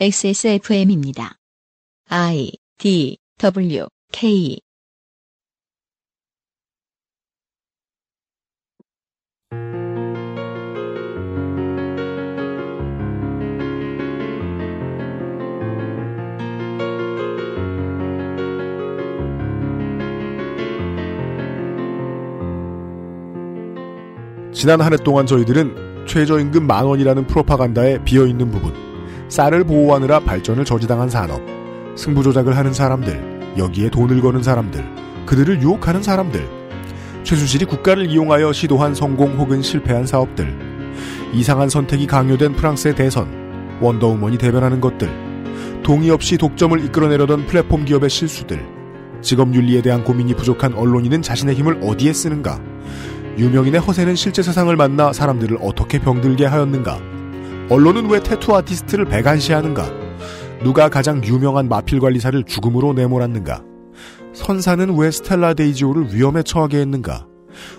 XSFM입니다. I D W K 지난 한 해 동안 저희들은 최저임금 만 원이라는 프로파간다에 비어있는 부분, 쌀을 보호하느라 발전을 저지당한 산업, 승부 조작을 하는 사람들, 여기에 돈을 거는 사람들, 그들을 유혹하는 사람들, 최순실이 국가를 이용하여 시도한 성공 혹은 실패한 사업들, 이상한 선택이 강요된 프랑스의 대선, 원더우먼이 대변하는 것들, 동의 없이 독점을 이끌어내려던 플랫폼 기업의 실수들, 직업 윤리에 대한 고민이 부족한 언론인은 자신의 힘을 어디에 쓰는가, 유명인의 허세는 실제 세상을 만나 사람들을 어떻게 병들게 하였는가? 언론은 왜 타투 아티스트를 백안시하는가? 누가 가장 유명한 마필 관리사를 죽음으로 내몰았는가? 선사는 왜 스텔라 데이지호를 위험에 처하게 했는가?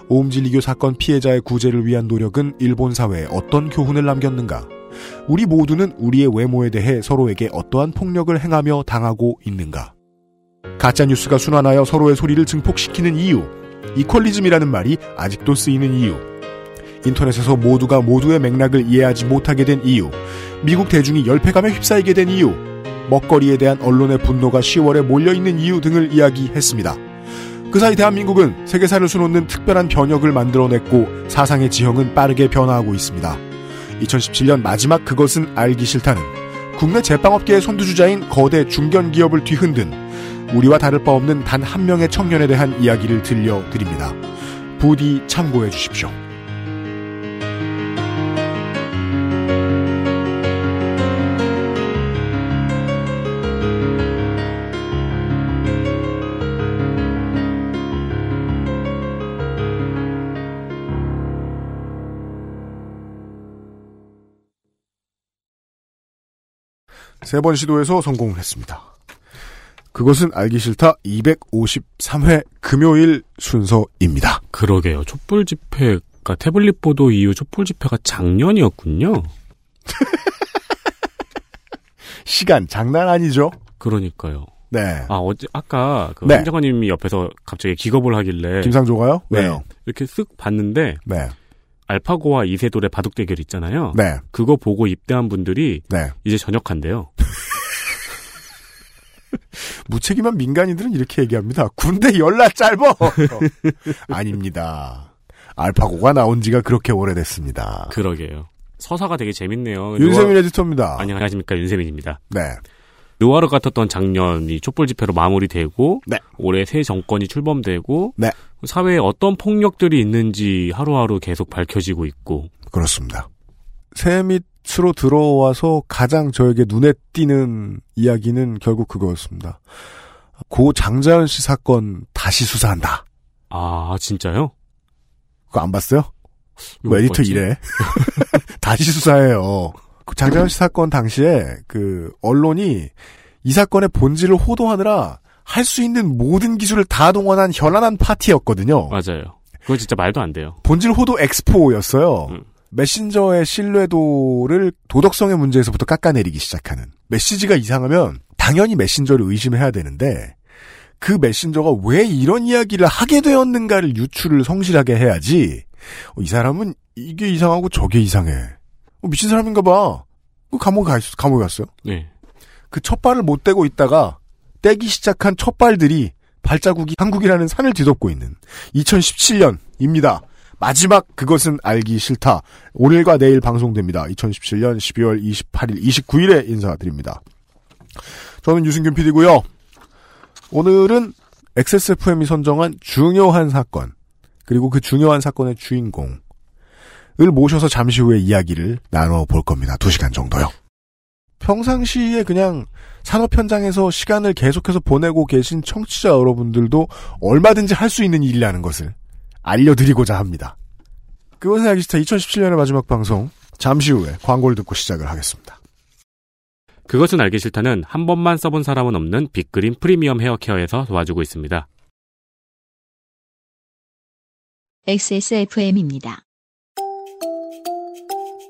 옴진리교 사건 피해자의 구제를 위한 노력은 일본 사회에 어떤 교훈을 남겼는가? 우리 모두는 우리의 외모에 대해 서로에게 어떠한 폭력을 행하며 당하고 있는가? 가짜뉴스가 순환하여 서로의 소리를 증폭시키는 이유, equalism이라는 말이 아직도 쓰이는 이유, 인터넷에서 모두가 모두의 맥락을 이해하지 못하게 된 이유, 미국 대중이 열패감에 휩싸이게 된 이유, 먹거리에 대한 언론의 분노가 10월에 몰려있는 이유 등을 이야기했습니다. 그 사이 대한민국은 세계사를 수놓는 특별한 변혁을 만들어냈고 사상의 지형은 빠르게 변화하고 있습니다. 2017년 마지막 그것은 알기 싫다는 국내 제빵업계의 선두주자인 거대 중견기업을 뒤흔든 우리와 다를 바 없는 단 한 명의 청년에 대한 이야기를 들려드립니다. 부디 참고해 주십시오. 세 번 시도해서 성공을 했습니다. 그것은 알기 싫다 253회 금요일 순서입니다. 그러게요. 촛불 집회가 태블릿 보도 이후 촛불 집회가 작년이었군요. 시간 장난 아니죠? 그러니까요. 네. 아 어제 아까 그 네. 행정관님이 옆에서 갑자기 기겁을 하길래 김상조가요? 네. 왜요? 이렇게 쓱 봤는데 네. 알파고와 이세돌의 바둑 대결 있잖아요. 네. 그거 보고 입대한 분들이 네. 이제 전역한대요. 무책임한 민간인들은 이렇게 얘기합니다. 군대 열나 짧어. 아닙니다. 알파고가 나온 지가 그렇게 오래됐습니다. 그러게요. 서사가 되게 재밌네요. 윤세민 에디터입니다. 안녕하십니까 윤세민입니다. 네. 노화로 같았던 작년이 촛불 집회로 마무리되고 네. 올해 새 정권이 출범되고 네. 사회에 어떤 폭력들이 있는지 하루하루 계속 밝혀지고 있고 그렇습니다. 새 밑으로 들어와서 가장 저에게 눈에 띄는 이야기는 결국 그거였습니다. 고 장자연 씨 사건 다시 수사한다. 아 진짜요? 그거 안 봤어요? 이거 뭐 에디터 뭐였지? 이래. 다시 수사해요. 그 장자연 씨 사건 당시에 그 언론이 이 사건의 본질을 호도하느라 할 수 있는 모든 기술을 다 동원한 현란한 파티였거든요. 맞아요. 그거 진짜 말도 안 돼요. 본질 호도 엑스포였어요. 음. 메신저의 신뢰도를 도덕성의 문제에서부터 깎아내리기 시작하는. 메시지가 이상하면 당연히 메신저를 의심해야 되는데 그 메신저가 왜 이런 이야기를 하게 되었는가를 유추를 성실하게 해야지. 어, 이 사람은 이게 이상하고 저게 이상해. 어, 미친 사람인가 봐. 그 감옥에 가 있, 감옥에 갔어요. 네. 그 첫 발을 못 떼고 있다가 떼기 시작한 첫 발들이 발자국이 한국이라는 산을 뒤덮고 있는 2017년입니다. 마지막 그것은 알기 싫다. 오늘과 내일 방송됩니다. 2017년 12월 28일, 29일에 인사드립니다. 저는 유승균 PD고요. 오늘은 XSFM이 선정한 중요한 사건, 그리고 그 중요한 사건의 주인공 을 모셔서 잠시 후에 이야기를 나눠볼 겁니다. 두 시간 정도요. 평상시에 그냥 산업 현장에서 시간을 계속해서 보내고 계신 청취자 여러분들도 얼마든지 할 수 있는 일이라는 것을 알려드리고자 합니다. 그것은 알기 싫다 2017년의 마지막 방송 잠시 후에 광고를 듣고 시작을 하겠습니다. 그것은 알기 싫다는 한 번만 써본 사람은 없는 빅그린 프리미엄 헤어케어에서 도와주고 있습니다. XSFM입니다.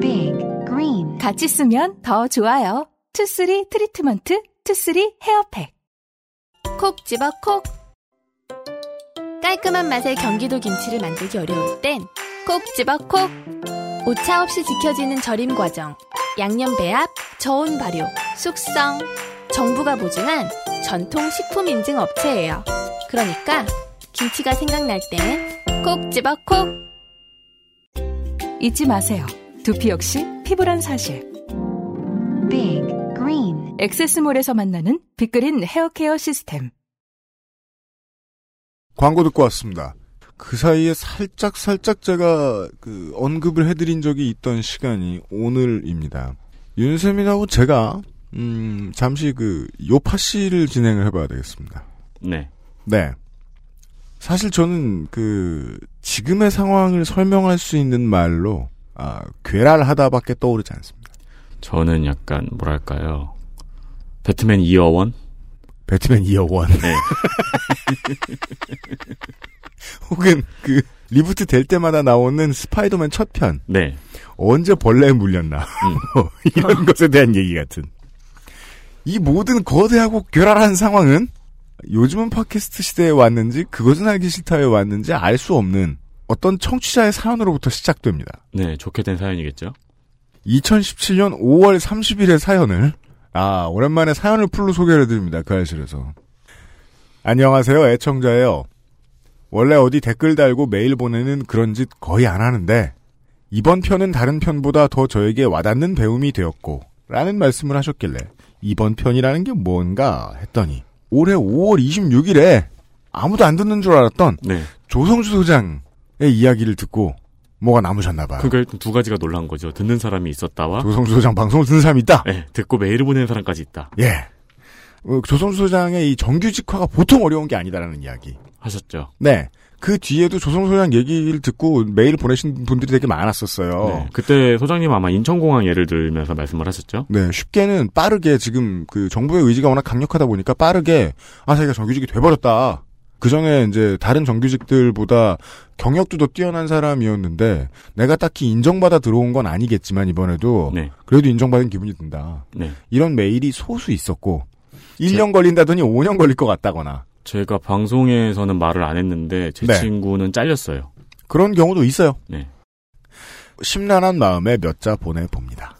Big Green 같이 쓰면 더 좋아요. two three 트리트먼트, two three 헤어팩. 콕 집어 콕. 깔끔한 맛의 경기도 김치를 만들기 어려울 땐 콕 집어 콕. 오차 없이 지켜지는 절임 과정. 양념 배합, 저온 발효, 숙성. 정부가 보증한 전통 식품 인증 업체예요. 그러니까 김치가 생각날 땐 콕 집어 콕. 잊지 마세요. 두피 역시 피부란 사실. Big Green 엑세스몰에서 만나는 빅그린 헤어케어 시스템. 광고 듣고 왔습니다. 그 사이에 살짝 살짝 제가 그 언급을 해드린 적이 있던 시간이 오늘입니다. 윤세민하고 제가 음 잠시 그 요파 씨를 진행을 해봐야 되겠습니다. 네. 네. 사실 저는 그 지금의 상황을 설명할 수 있는 말로 아 괴랄하다밖에 떠오르지 않습니다. 저는 약간 뭐랄까요. 배트맨 Year One? 배트맨 Year One 네. 혹은 그 reboot 될 때마다 나오는 스파이더맨 첫 편 네. 언제 벌레에 물렸나 음. 뭐 이런 것에 대한 얘기 같은 이 모든 거대하고 괴랄한 상황은 요즘은 팟캐스트 시대에 왔는지 그것은 알기 싫다에 왔는지 알 수 없는 어떤 청취자의 사연으로부터 시작됩니다. 네, 좋게 된 사연이겠죠? 2017년 5월 30일의 사연을 아 오랜만에 사연을 풀로 소개를 해드립니다. 그 알실에서 안녕하세요 애청자예요. 원래 어디 댓글 달고 메일 보내는 그런 짓 거의 안 하는데 이번 편은 다른 편보다 더 저에게 와닿는 배움이 되었고 라는 말씀을 하셨길래 이번 편이라는 게 뭔가 했더니 올해 5월 26일에 아무도 안 듣는 줄 알았던 네. 조성주 소장의 이야기를 듣고 뭐가 남으셨나 봐요. 그러니까 일단 두 가지가 놀란 거죠. 듣는 사람이 있었다와 조성주 소장 방송을 듣는 사람이 있다. 네, 듣고 메일을 보내는 사람까지 있다. 예. 어, 조성주 소장의 이 정규직화가 보통 어려운 게 아니다라는 이야기. 하셨죠. 네. 그 뒤에도 조성주 소장 얘기를 듣고 메일 보내신 분들이 되게 많았었어요. 네. 그때 소장님 아마 인천공항 예를 들면서 말씀을 하셨죠. 네, 쉽게는 빠르게 지금 그 정부의 의지가 워낙 강력하다 보니까 빠르게 아 자기가 정규직이 돼버렸다. 그 전에 이제 다른 정규직들보다 경력도 더 뛰어난 사람이었는데 내가 딱히 인정받아 들어온 건 아니겠지만 이번에도 네. 그래도 인정받은 기분이 든다. 네. 이런 메일이 소수 있었고 1년 걸린다더니 5년 걸릴 것 같다거나 제가 방송에서는 말을 안 했는데 제 네. 친구는 잘렸어요. 그런 경우도 있어요. 네. 심란한 마음에 몇 자 보내 봅니다.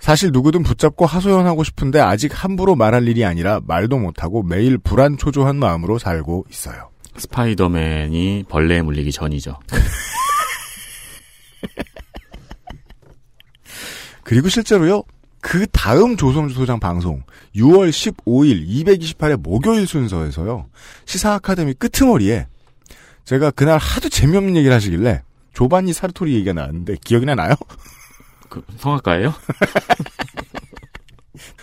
사실 누구든 붙잡고 하소연하고 싶은데 아직 함부로 말할 일이 아니라 말도 못하고 매일 불안 초조한 마음으로 살고 있어요. 스파이더맨이 벌레에 물리기 전이죠. 그리고 실제로요. 그 다음 조성주 소장 방송 6월 15일 228회 목요일 순서에서요. 시사 아카데미 끄트머리에 제가 그날 하도 재미없는 얘기를 하시길래 조반니 사르토리 얘기가 나왔는데 기억이나 나요? 그 성악가예요?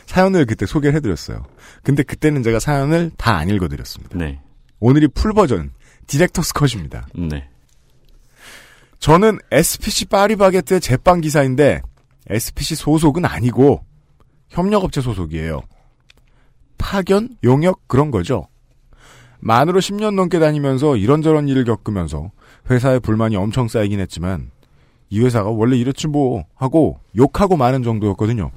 사연을 그때 소개를 해드렸어요. 근데 그때는 제가 사연을 다 안 읽어드렸습니다. 네. 오늘이 full 버전 director's cut입니다. 네. 저는 SPC 파리바게트의 제빵 기사인데 SPC 소속은 아니고 협력업체 소속이에요. 파견, 용역 그런 거죠. 만으로 10년 넘게 다니면서 이런저런 일을 겪으면서 회사에 불만이 엄청 쌓이긴 했지만 이 회사가 원래 이렇지 뭐 하고 욕하고 마는 정도였거든요.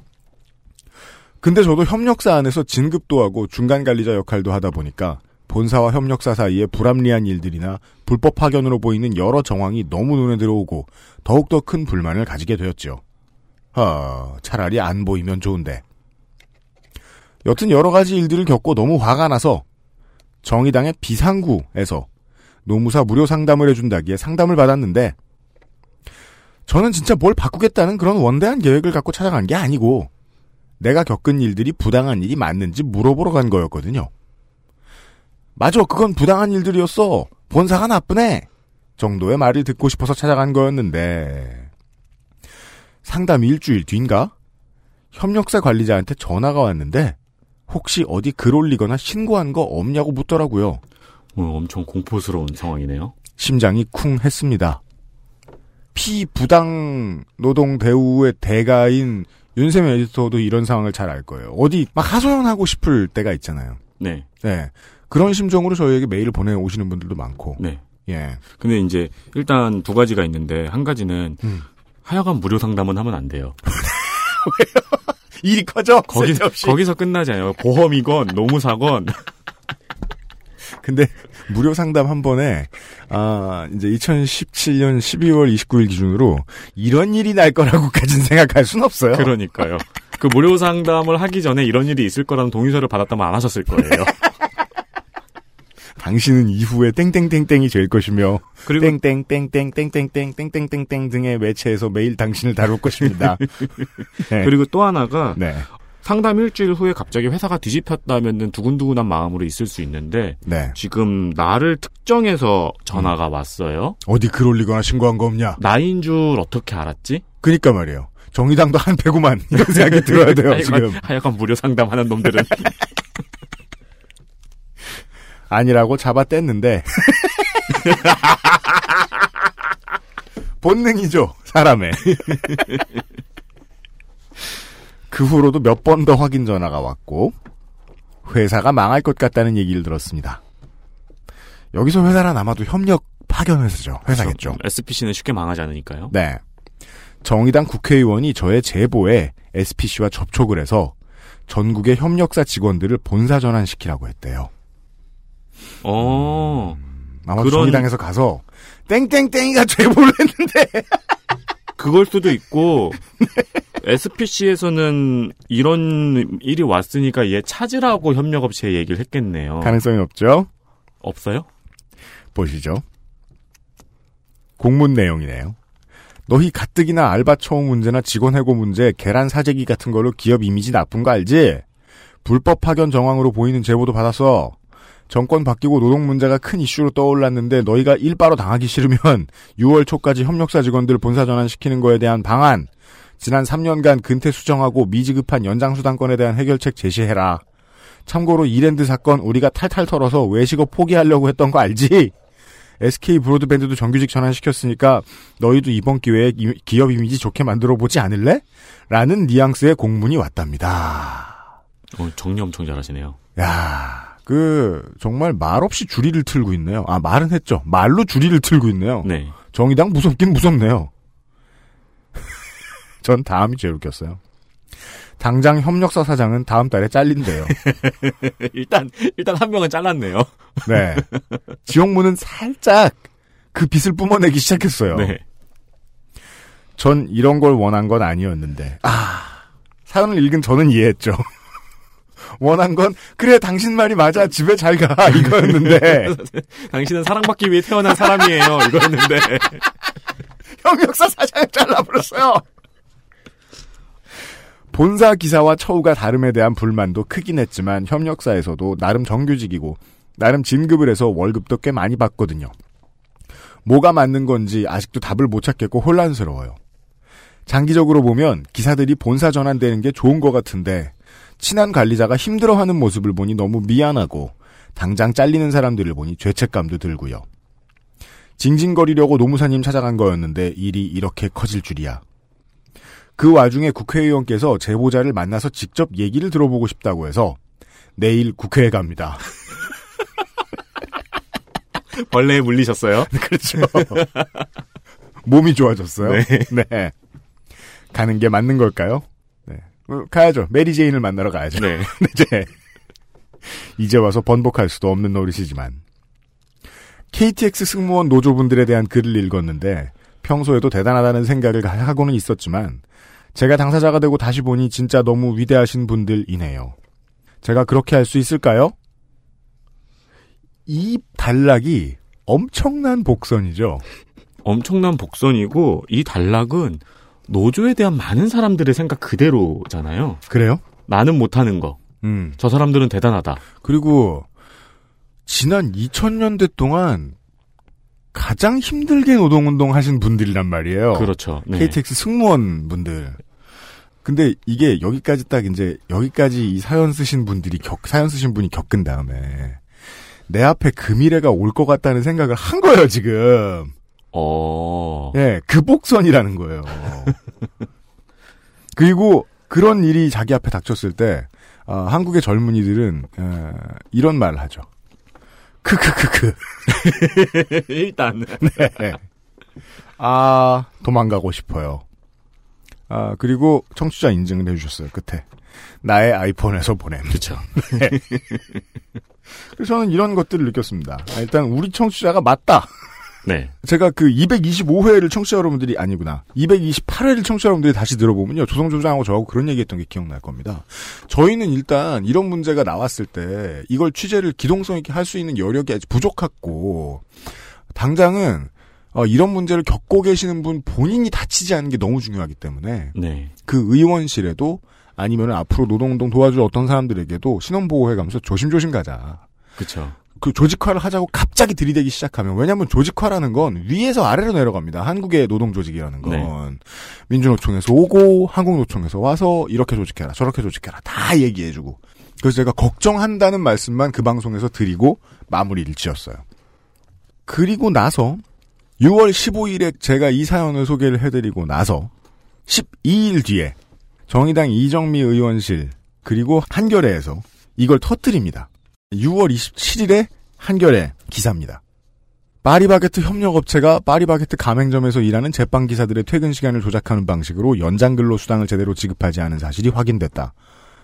근데 저도 협력사 안에서 진급도 하고 중간 관리자 역할도 하다 보니까 본사와 협력사 사이에 불합리한 일들이나 불법 파견으로 보이는 여러 정황이 너무 눈에 들어오고 더욱더 큰 불만을 가지게 되었죠. 아, 차라리 안 보이면 좋은데. 여튼 여러 가지 일들을 겪고 너무 화가 나서 정의당의 비상구에서 노무사 무료 상담을 해준다기에 상담을 받았는데 저는 진짜 뭘 바꾸겠다는 그런 원대한 계획을 갖고 찾아간 게 아니고 내가 겪은 일들이 부당한 일이 맞는지 물어보러 간 거였거든요. 맞아, 그건 부당한 일들이었어. 본사가 나쁘네. 정도의 말을 듣고 싶어서 찾아간 거였는데 상담 일주일 뒤인가 협력사 관리자한테 전화가 왔는데 혹시 어디 글 올리거나 신고한 거 없냐고 묻더라고요. 어, 엄청 공포스러운 상황이네요. 심장이 쿵 했습니다. 피부당 노동 대우의 대가인 윤세민 에디터도 이런 상황을 잘 알 거예요. 어디 막 하소연하고 싶을 때가 있잖아요. 네. 네. 그런 심정으로 저희에게 메일을 보내오시는 분들도 많고. 네. 예. 근데 이제 일단 두 가지가 있는데 한 가지는 음. 하여간 무료 상담은 하면 안 돼요. 일이 커져? 거기, 쓸데없이. 거기서 끝나지 않아요. 보험이건 노무사건. 근데 무료 상담 한 번에 아 이제 2017년 12월 29일 기준으로 이런 일이 날 거라고까지는 생각할 순 없어요. 그러니까요. 그 무료 상담을 하기 전에 이런 일이 있을 거라는 동의서를 받았다면 안 하셨을 거예요. 당신은 이후에 땡땡땡땡이 될 것이며 그리고 땡땡땡땡땡땡땡땡땡땡땡 등의 매체에서 매일 당신을 다룰 것입니다. 네. 그리고 또 하나가 네. 상담 일주일 후에 갑자기 회사가 뒤집혔다면은 두근두근한 마음으로 있을 수 있는데 네. 지금 나를 특정해서 전화가 음. 왔어요. 어디 글 올리거나 신고한 거 없냐? 나인 줄 어떻게 알았지? 그니까 말이에요. 정의당도 한 패구만 이런 생각이 들어야 돼요 하여간, 지금. 하여간 무료 상담하는 놈들은 아니라고 잡아 뗐는데 본능이죠 사람의 그 후로도 몇 번 더 확인 전화가 왔고 회사가 망할 것 같다는 얘기를 들었습니다. 여기서 회사란 아마도 협력 파견 회사죠. 회사겠죠. SPC는 쉽게 망하지 않으니까요. 네. 정의당 국회의원이 저의 제보에 SPC와 접촉을 해서 전국의 협력사 직원들을 본사 전환시키라고 했대요. 어, 아마 그런- 정의당에서 가서 땡땡땡이가 제보를 했는데. 그걸 수도 있고 SPC에서는 이런 일이 왔으니까 얘 찾으라고 협력업체에 얘기를 했겠네요. 가능성이 없죠. 없어요? 보시죠. 공문 내용이네요. 너희 가뜩이나 알바 처우 문제나 직원 해고 문제, 계란 사재기 같은 걸로 기업 이미지 나쁜 거 알지? 불법 파견 정황으로 보이는 제보도 받았어. 정권 바뀌고 노동 문제가 큰 이슈로 떠올랐는데 너희가 일바로 당하기 싫으면 6월 초까지 협력사 직원들 본사 전환시키는 거에 대한 방안, 지난 3년간 근태 수정하고 미지급한 연장수당권에 대한 해결책 제시해라. 참고로 이랜드 사건 우리가 탈탈 털어서 외식업 포기하려고 했던 거 알지? SK 브로드밴드도 정규직 전환시켰으니까 너희도 이번 기회에 이- 기업 이미지 좋게 만들어 보지 않을래? 라는 뉘앙스의 공문이 왔답니다. 어, 정리 엄청 잘하시네요. 야, 그 정말 말없이 주리를 틀고 있네요. 아 말은 했죠. 말로 주리를 틀고 있네요. 네. 정의당 무섭긴 무섭네요. 전 다음이 제일 웃겼어요. 당장 협력사 사장은 다음 달에 잘린대요. 일단 일단 한 명은 잘랐네요. 네. 지용무는 살짝 그 빚을 뿜어내기 시작했어요. 네. 전 이런 걸 원한 건 아니었는데. 아, 사연을 읽은 저는 이해했죠. 원한 건 그래 당신 말이 맞아 집에 잘 가 이거였는데 당신은 사랑받기 위해 태어난 사람이에요. 이거였는데 협력사 사장을 잘라버렸어요. 본사 기사와 처우가 다름에 대한 불만도 크긴 했지만 협력사에서도 나름 정규직이고 나름 진급을 해서 월급도 꽤 많이 받거든요. 뭐가 맞는 건지 아직도 답을 못 찾겠고 혼란스러워요. 장기적으로 보면 기사들이 본사 전환되는 게 좋은 것 같은데 친한 관리자가 힘들어하는 모습을 보니 너무 미안하고 당장 잘리는 사람들을 보니 죄책감도 들고요. 징징거리려고 노무사님 찾아간 거였는데 일이 이렇게 커질 줄이야. 그 와중에 국회의원께서 제보자를 만나서 직접 얘기를 들어보고 싶다고 해서 내일 국회에 갑니다. 벌레에 물리셨어요. 그렇죠. 몸이 좋아졌어요. 네. 네. 가는 게 맞는 걸까요? 네. 어, 가야죠. 메리 제인을 만나러 가야죠. 네. 이제 이제 와서 번복할 수도 없는 노릇이지만 KTX 승무원 노조분들에 대한 글을 읽었는데 평소에도 대단하다는 생각을 하고는 있었지만 제가 당사자가 되고 다시 보니 진짜 너무 위대하신 분들이네요. 제가 그렇게 할 수 있을까요? 이 단락이 엄청난 복선이죠. 엄청난 복선이고 이 단락은 노조에 대한 많은 사람들의 생각 그대로잖아요. 그래요? 나는 못하는 거. 음. 저 사람들은 대단하다. 그리고 지난 2000년대 동안 가장 힘들게 노동운동 하신 분들이란 말이에요. 그렇죠. 네. KTX 승무원 분들. 근데 이게 여기까지 딱 이제 여기까지 이 사연 쓰신 분들이 겪 사연 쓰신 분이 겪은 다음에 내 앞에 그 미래가 올 것 같다는 생각을 한 거예요 지금. 어. 예, 급복선이라는 거예요. 그리고 그런 일이 자기 앞에 닥쳤을 때 어, 한국의 젊은이들은 어, 이런 말을 하죠. 크크크크. 일단. 네. 아 도망가고 싶어요. 아 그리고 청취자 인증을 해주셨어요 끝에 나의 아이폰에서 보냄. 그렇죠. 그래서 저는 이런 것들을 느꼈습니다. 아, 일단 우리 청취자가 맞다. 네. 제가 그 225회를 청취자 여러분들이 아니구나. 228회를 청취자 여러분들이 다시 들어보면요. 조성조장하고 저하고 그런 얘기 했던 게 기억날 겁니다. 저희는 일단 이런 문제가 나왔을 때 이걸 취재를 기동성 있게 할 수 있는 여력이 아직 부족했고 당장은 어, 이런 문제를 겪고 계시는 분 본인이 다치지 않는 게 너무 중요하기 때문에 네. 그 의원실에도 아니면 앞으로 노동운동 도와줄 어떤 사람들에게도 신원보호해 가면서 조심조심 가자. 그렇죠. 그 조직화를 하자고 갑자기 들이대기 시작하면 왜냐하면 조직화라는 건 위에서 아래로 내려갑니다. 한국의 노동 조직이라는 건 네. 민주노총에서 오고 한국노총에서 와서 이렇게 조직해라 저렇게 조직해라 다 얘기해주고 그래서 제가 걱정한다는 말씀만 그 방송에서 드리고 마무리를 지었어요. 그리고 나서 6월 15일에 제가 이 사연을 소개를 해드리고 나서 12일 뒤에 정의당 이정미 의원실 그리고 한겨레에서 이걸 터뜨립니다. 6월 27일에 한겨레 기사입니다. 파리바게트 협력업체가 파리바게트 가맹점에서 일하는 제빵 기사들의 퇴근 시간을 조작하는 방식으로 연장 근로 수당을 제대로 지급하지 않은 사실이 확인됐다.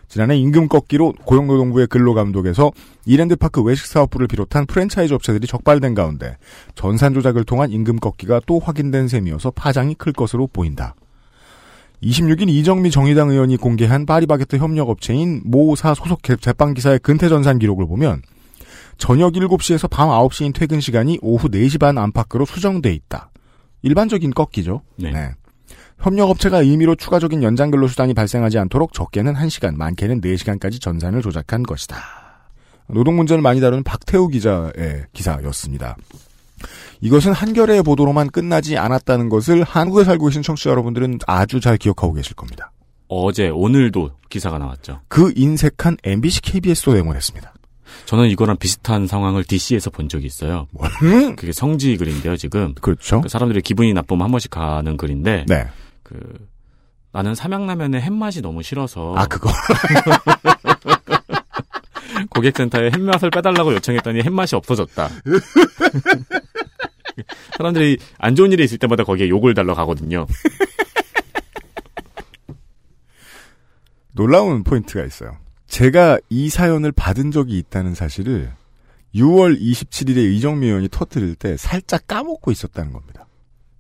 지난해 임금 꺾기로 고용노동부의 근로감독에서 이랜드파크 외식사업부를 비롯한 프랜차이즈 업체들이 적발된 가운데 전산 조작을 통한 임금 꺾기가 또 확인된 셈이어서 파장이 클 것으로 보인다. 26일 이정미 정의당 의원이 공개한 파리바게트 협력업체인 모사 소속 개- 제빵기사의 근태 전산 기록을 보면 저녁 7시에서 밤 9시인 퇴근 시간이 오후 4시 반 안팎으로 수정돼 있다. 일반적인 꺾기죠. 네. 협력업체가 임의로 추가적인 연장 근로 수단이 발생하지 않도록 적게는 1시간, 많게는 4시간까지 전산을 조작한 것이다. 노동 문제를 많이 다루는 박태우 기자의 기사였습니다. 이것은 한겨레의 보도로만 끝나지 않았다는 것을 한국에 살고 계신 청취자 여러분들은 아주 잘 기억하고 계실 겁니다. 어제 오늘도 기사가 나왔죠. 그 인색한 MBC, KBS도 내몰했습니다. 저는 이거랑 비슷한 상황을 DC에서 본 적이 있어요. 음, 그게 성지 글인데요, 지금. 그렇죠. 그 사람들이 기분이 나쁘면 한 번씩 가는 글인데 네. 그 나는 삼양라면의 햇맛이 너무 싫어서 아, 그거. 고객센터에 햇맛을 빼달라고 요청했더니 햇맛이 없어졌다. 사람들이 안 좋은 일이 있을 때마다 거기에 욕을 달러 가거든요. 놀라운 포인트가 있어요. 제가 이 사연을 받은 적이 있다는 사실을 6월 27일에 이정미 의원이 터뜨릴 때 살짝 까먹고 있었다는 겁니다.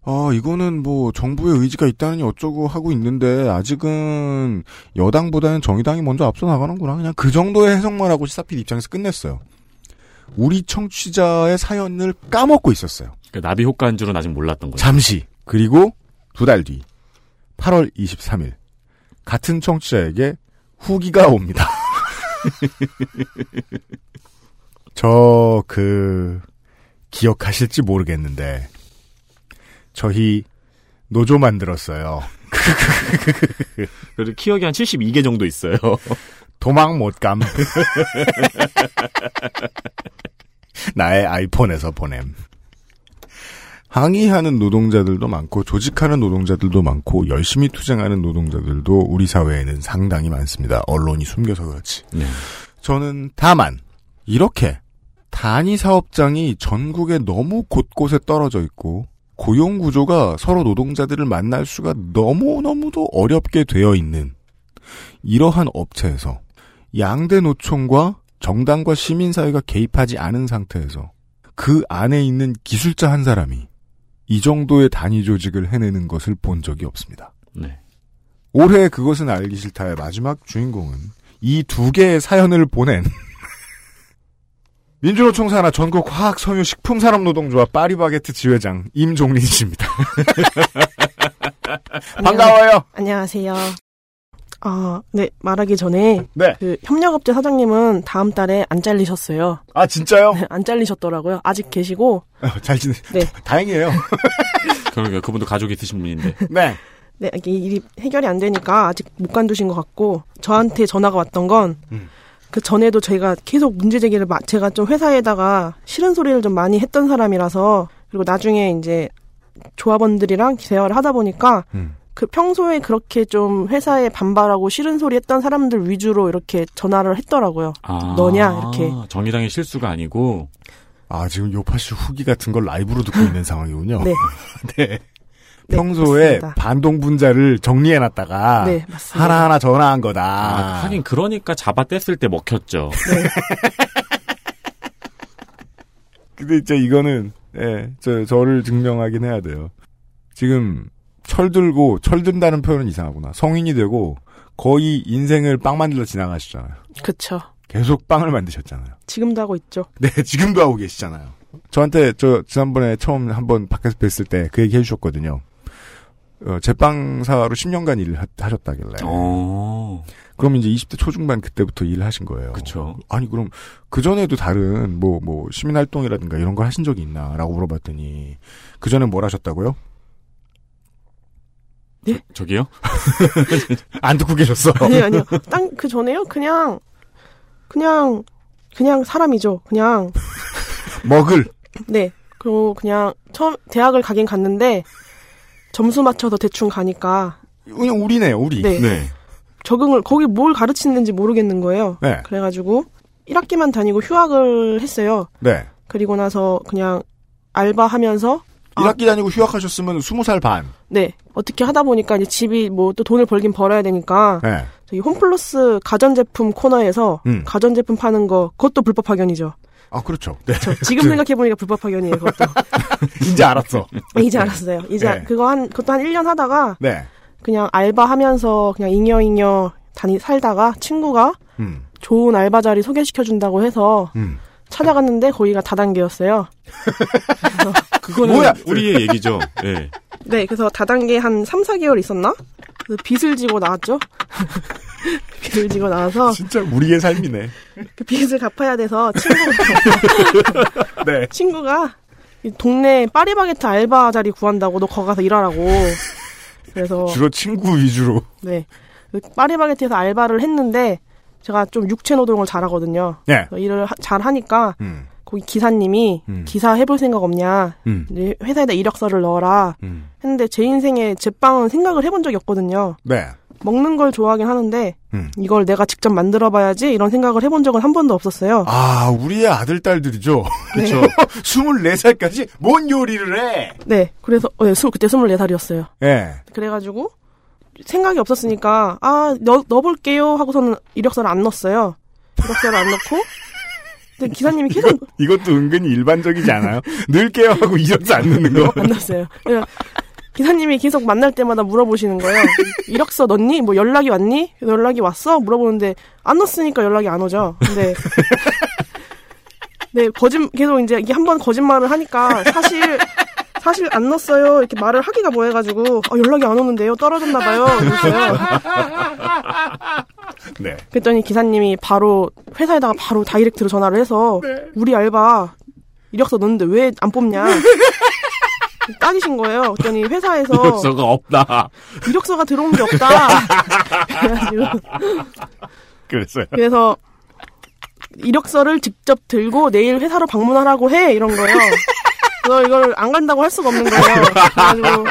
아, 이거는 뭐 정부의 의지가 있다느니 어쩌고 하고 있는데 아직은 여당보다는 정의당이 먼저 앞서 나가는구나. 그냥 그 정도의 해석만 하고 시사필 입장에서 끝냈어요. 우리 청취자의 사연을 까먹고 있었어요. 그 나비 효과인 줄은 아직 몰랐던 거죠. 잠시. 그리고 두 달 뒤, 8월 23일. 같은 청취자에게 후기가 옵니다. 저, 그, 기억하실지 모르겠는데, 저희, 노조 만들었어요. 그리고 키역이 한 72개 정도 있어요. 도망 못 감. 나의 아이폰에서 보냄. 항의하는 노동자들도 많고 조직하는 노동자들도 많고 열심히 투쟁하는 노동자들도 우리 사회에는 상당히 많습니다. 언론이 숨겨서 그렇지. 네. 저는 다만 이렇게 단위 사업장이 전국에 너무 곳곳에 떨어져 있고 고용 구조가 서로 노동자들을 만날 수가 너무너무도 어렵게 되어 있는 이러한 업체에서 양대 노총과 정당과 시민사회가 개입하지 않은 상태에서 그 안에 있는 기술자 한 사람이 이 정도의 단위 조직을 해내는 것을 본 적이 없습니다. 네. 올해 그것은 알기 싫다의 마지막 주인공은 이 두 개의 사연을 보낸 민주노총 산하 전국 화학 섬유 식품 산업 노동조합 파리바게트 지회장 임종린 씨입니다. 반가워요. 안녕하세요. 아, 네, 말하기 전에, 네. 그, 협력업체 사장님은 다음 달에 안 잘리셨어요. 아 진짜요? 네, 안 잘리셨더라고요. 아직 계시고, 어, 잘 지내. 네. 다행이에요. 그러니까 그분도 가족이 있으신 분인데. 네. 네, 이게 일이 해결이 안 되니까 아직 못 관두신 것 같고 저한테 전화가 왔던 건그 음. 전에도 저희가 계속 문제 제기를 마- 제가 좀 회사에다가 싫은 소리를 좀 많이 했던 사람이라서 그리고 나중에 이제 조합원들이랑 대화를 하다 보니까 음. 그 평소에 그렇게 좀 회사에 반발하고 싫은 소리 했던 사람들 위주로 이렇게 전화를 했더라고요. 아, 너냐, 이렇게. 정의당의 실수가 아니고 아, 지금 요파시 후기 같은 걸 라이브로 듣고 있는 상황이군요. 네. 네. 네, 평소에 맞습니다. 반동 분자를 정리해놨다가 네, 맞습니다. 하나하나 전화한 거다. 아, 하긴 그러니까 잡아 뗐을 때 먹혔죠. 근데 진짜 이거는 예, 저 저를 증명하긴 해야 돼요. 지금 철들고 철든다는 표현은 이상하구나. 성인이 되고 거의 인생을 빵 만들러 지나가시잖아요. 그쵸. 계속 빵을 만드셨잖아요. 지금도 하고 있죠. 네, 지금도 하고 계시잖아요. 저한테 저 지난번에 처음 한번 밖에서 뵀을 때 그 얘기 해주셨거든요. 어, 제빵사로 10년간 일을 하, 하셨다길래. 어, 그럼 이제 20대 초중반 그때부터 일을 하신 거예요. 그쵸. 아니 그럼 그 전에도 다른 뭐뭐 시민 활동이라든가 이런 걸 하신 적이 있나라고 물어봤더니 그 전에 뭘 하셨다고요? 저 기요? 안 듣고 계셨어. 아니요, 아니요. 땅, 그 전에요? 그냥, 그냥, 그냥 사람이죠. 그냥, 먹을 네. 그리고 그냥 처음, 대학을 가긴 갔는데, 점수 맞춰서 대충 가니까, 그냥 우리네요, 우리. 네. 네. 적응을, 거기 뭘 가르치는지 모르겠는 거예요. 네. 그래가지고, 1학기만 다니고 휴학을 했어요. 네. 그리고 나서 그냥 알바하면서, 아. 1학기 다니고 휴학하셨으면 20살 반. 네. 어떻게 하다 보니까 이제 집이 뭐 또 돈을 벌긴 벌어야 되니까, 네. 저기 홈플러스 가전제품 코너에서 음. 가전제품 파는 거, 그것도 불법 파견이죠. 아, 그렇죠. 네. 저 지금 생각해 보니까 불법 파견이에요, 그것도. 이제 알았어. 이제 알았어요. 이제 네. 그거 한, 그것도 한 1년 하다가 네. 그냥 알바하면서 그냥 잉여잉여 다니, 살다가 친구가 음. 좋은 알바 자리 소개시켜 준다고 해서 음. 찾아갔는데 거기가 다단계였어요. 그거는 뭐야? 우리의 얘기죠. 예. 네, 그래서 다단계 한 3, 4개월 있었나? 그래서 빚을 지고 나왔죠. 빚을 지고 나와서 진짜 우리의 삶이네. 그 빚을 갚아야 돼서 친구가 네. 친구가 이 동네 파리바게트 알바 자리 구한다고 너 거기 가서 일하라고. 그래서 주로 친구 위주로. 네그 파리바게트에서 알바를 했는데 제가 좀 육체 노동을 잘하거든요. 네. 일을 하- 잘 하니까 음. 거기 기사님이 음. 기사 해볼 생각 없냐? 음. 이제 회사에다 이력서를 넣어라. 음. 했는데 제 인생에 제빵은 생각을 해본 적이 없거든요. 네. 먹는 걸 좋아하긴 하는데 음. 이걸 내가 직접 만들어봐야지 이런 생각을 해본 적은 한 번도 없었어요. 아, 우리의 아들, 딸들이죠. 그렇죠. 24살까지 뭔 요리를 해? 네, 그래서 네, 스- 그때 24살이었어요. 예. 그래가지고 생각이 없었으니까 아 넣, 넣어볼게요 하고서는 이력서를 안 넣었어요. 이력서를 안 넣고 근데 기사님이 계속 이것도 은근히 일반적이지 않아요? 늘게요 하고 이력서 안 넣는 거. 그냥 기사님이 계속 만날 때마다 물어보시는 거예요. 이력서 넣니? 뭐 연락이 왔니? 연락이 왔어? 물어보는데 안 넣었으니까 연락이 안 오죠. 근데 네 거짓 계속 이제 이게 한 번 거짓말을 하니까 사실 사실 안 넣었어요. 이렇게 말을 하기가 뭐해가지고 아, 연락이 안 오는데요. 떨어졌나 봐요. 그랬어요. 네. 그랬더니 기사님이 바로 회사에다가 바로 다이렉트로 전화를 해서 우리 알바 이력서 넣는데 왜 안 뽑냐 따지신 거예요. 그랬더니 회사에서 이력서가 없다. 이력서가 들어온 게 없다. 그래가지고 그랬어요. 그래서 이력서를 직접 들고 내일 회사로 방문하라고 해 이런 거예요. 그래서 이걸 안 간다고 할 수가 없는 거예요. 그래가지고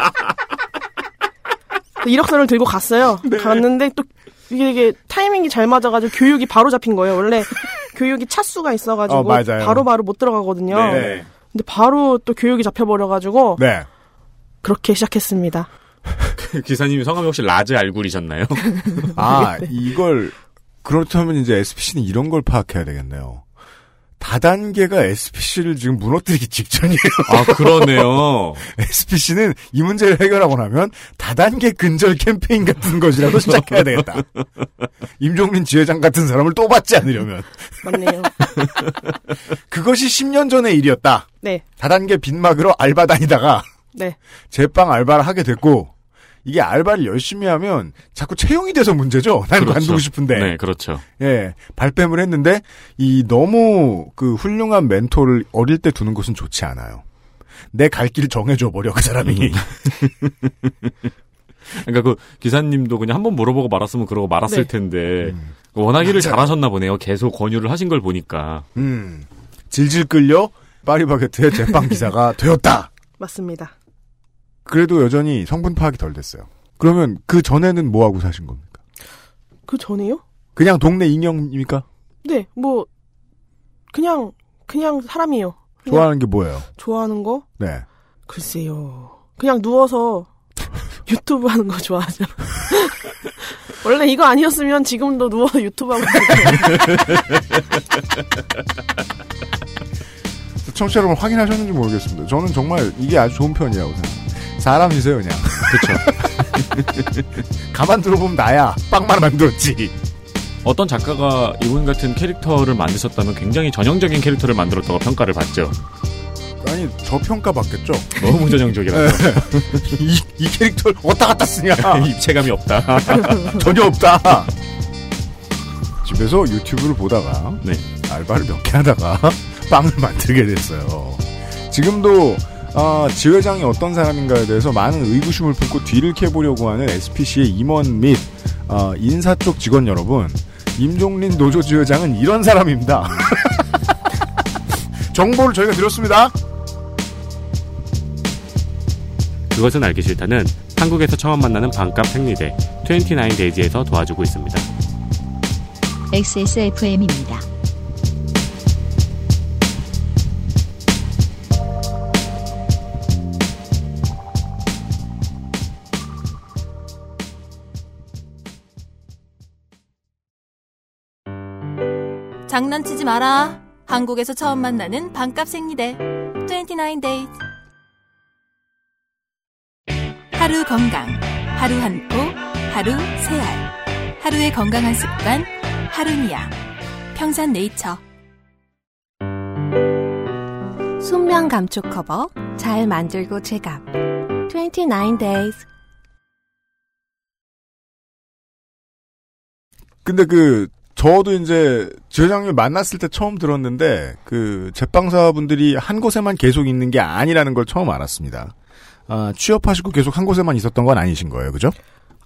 이력서를 들고 갔어요. 갔는데 또 이게, 이게 타이밍이 잘 맞아가지고 교육이 바로 잡힌 거예요. 원래 교육이 차수가 있어가지고 어, 맞아요. 바로 바로 못 들어가거든요. 네. 근데 바로 또 교육이 잡혀버려가지고 네. 그렇게 시작했습니다. 기사님이 성함이 혹시 라즈 알굴이셨나요? 아, 이걸, 그렇다면 이제 SPC는 이런 걸 파악해야 되겠네요. 다단계가 SPC를 지금 무너뜨리기 직전이에요. 아, 그러네요. SPC는 이 문제를 해결하고 나면 다단계 근절 캠페인 같은 것이라도 시작해야 되겠다. 임종민 지회장 같은 사람을 또 받지 않으려면. 맞네요. 그것이 10년 전의 일이었다. 네, 다단계 빈막으로 알바 다니다가 네, 제빵 알바를 하게 됐고 이게 알바를 열심히 하면 자꾸 채용이 돼서 문제죠. 난 그렇죠. 관두고 싶은데. 네, 그렇죠. 예, 발뺌을 했는데 이 너무 그 훌륭한 멘토를 어릴 때 두는 것은 좋지 않아요. 내 갈 길 정해줘 버려 그 사람이. 그러니까 그 기사님도 그냥 한번 물어보고 말았으면 그러고 말았을 네. 텐데 음. 워낙 일을. 잘하셨나 보네요. 계속 권유를 하신 걸 보니까. 음. 질질 끌려 파리바게트의 제빵 기사가 되었다. 맞습니다. 그래도 여전히 성분 파악이 덜 됐어요. 그러면 그 전에는 뭐 하고 사신 겁니까? 그 전에요? 그냥 동네 인형입니까? 네, 뭐 그냥 그냥 사람이에요. 그냥 좋아하는 게 뭐예요? 좋아하는 거? 네. 글쎄요. 그냥 누워서 유튜브 하는 거 좋아하죠. 원래 이거 아니었으면 지금도 누워서 유튜브 하고. 청취자 여러분 확인하셨는지 모르겠습니다. 저는 정말 이게 아주 좋은 편이라고 생각합니다. 사람이세요, 그냥. 그쵸. 가만 들어보면 나야. 빵만 만들었지. 어떤 작가가 이분 같은 캐릭터를 만드셨다면 굉장히 전형적인 캐릭터를 만들었다고 평가를 받죠. 아니, 저 평가 받겠죠? 너무 전형적이라서. 이, 이 캐릭터를 어디다 갖다 쓰냐? 입체감이 없다. 전혀 없다. 집에서 유튜브를 보다가 네. 알바를 몇 개 하다가 빵을 만들게 됐어요. 지금도 아, 지회장이 어떤 사람인가에 대해서 많은 의구심을 품고 뒤를 캐보려고 하는 SPC의 임원 및 아, 인사 쪽 직원 여러분, 임종린 노조 지회장은 이런 사람입니다. 정보를 저희가 드렸습니다. 그것은 알기 싫다는 한국에서 처음 만나는 반값 생리대 29데이지에서 도와주고 있습니다. XSFM입니다. 장난치지 마라. 한국에서 처음 만나는 반값 생리대 29 days. 하루 건강. 하루 한 포. 하루 세 알. 하루의 건강한 습관. 하루니아. 평산 네이처. 순면 감촉 커버 잘 만들고 제갑 29 days 근데 그 저도 이제 지회장님 만났을 때 처음 들었는데 그 제빵사분들이 한 곳에만 계속 있는 게 아니라는 걸 처음 알았습니다. 아, 취업하시고 계속 한 곳에만 있었던 건 아니신 거예요, 그죠?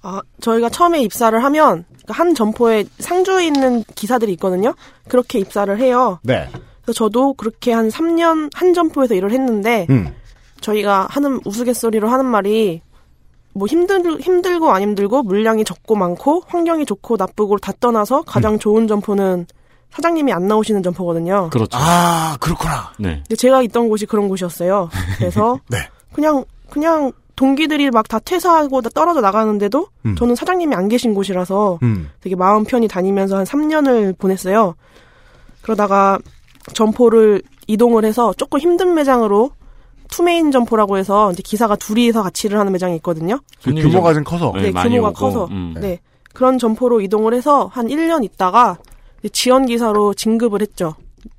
아, 저희가 처음에 입사를 하면 그한 점포에 상주에 있는 기사들이 있거든요. 그렇게 입사를 해요. 네. 그래서 저도 그렇게 한 3년 한 점포에서 일을 했는데 음. 저희가 하는 우스갯소리로 하는 말이 뭐 힘들 힘들고 안 힘들고 물량이 적고 많고 환경이 좋고 나쁘고 다 떠나서 가장 좋은 점포는 사장님이 안 나오시는 점포거든요. 그렇죠. 아, 그렇구나. 네. 근데 제가 있던 곳이 그런 곳이었어요. 그래서 네. 그냥 그냥 동기들이 막 다 퇴사하고 다 떨어져 나가는데도 음. 저는 사장님이 안 계신 곳이라서 음. 되게 마음 편히 다니면서 한 3년을 보냈어요. 그러다가 점포를 이동을 해서 조금 힘든 매장으로 투메인 점포라고 해서 이제 기사가 둘이서 같이 일을 하는 매장이 있거든요. 그 규모가 좀- 좀 커서. 네, 네, 많이 규모가 오고, 커서. 음. 네. 그런 점포로 이동을 해서 한 1년 있다가 지원 기사로 진급을 했죠.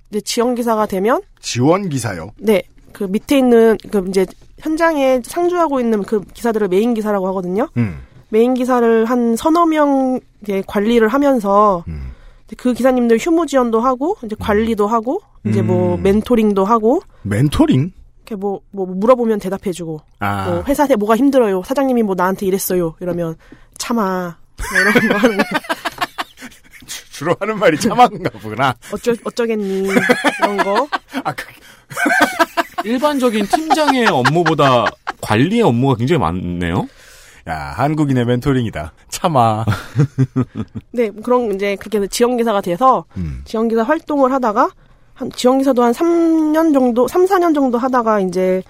이제 지원 기사가 되면 지원 기사요. 네. 그 밑에 있는 그 이제 현장에 상주하고 있는 그 기사들을 메인 기사라고 하거든요. 음. 메인 기사를 한 서너 명 이제 관리를 하면서 음. 그 기사님들 휴무 지원도 하고 이제 관리도 하고 이제 뭐 음. 멘토링도 하고 멘토링? 이렇게 뭐, 뭐 물어보면 대답해주고 아. 뭐 회사에 뭐가 힘들어요 사장님이 뭐 나한테 이랬어요 이러면 참아 뭐 이런 거 하는 거 주로 하는 말이 참아인가 보구나. 어쩌 어쩌겠니 이런 거 아, 그, 일반적인 팀장의 업무보다 관리의 업무가 굉장히 많네요. 야, 한국인의 멘토링이다. 참아. 네, 뭐 그런 이제 그렇게 지원 기사가 돼서 음. 지원 기사 활동을 하다가 한 지원 기사도 한 3년 정도, 3, 4년 정도 하다가 이제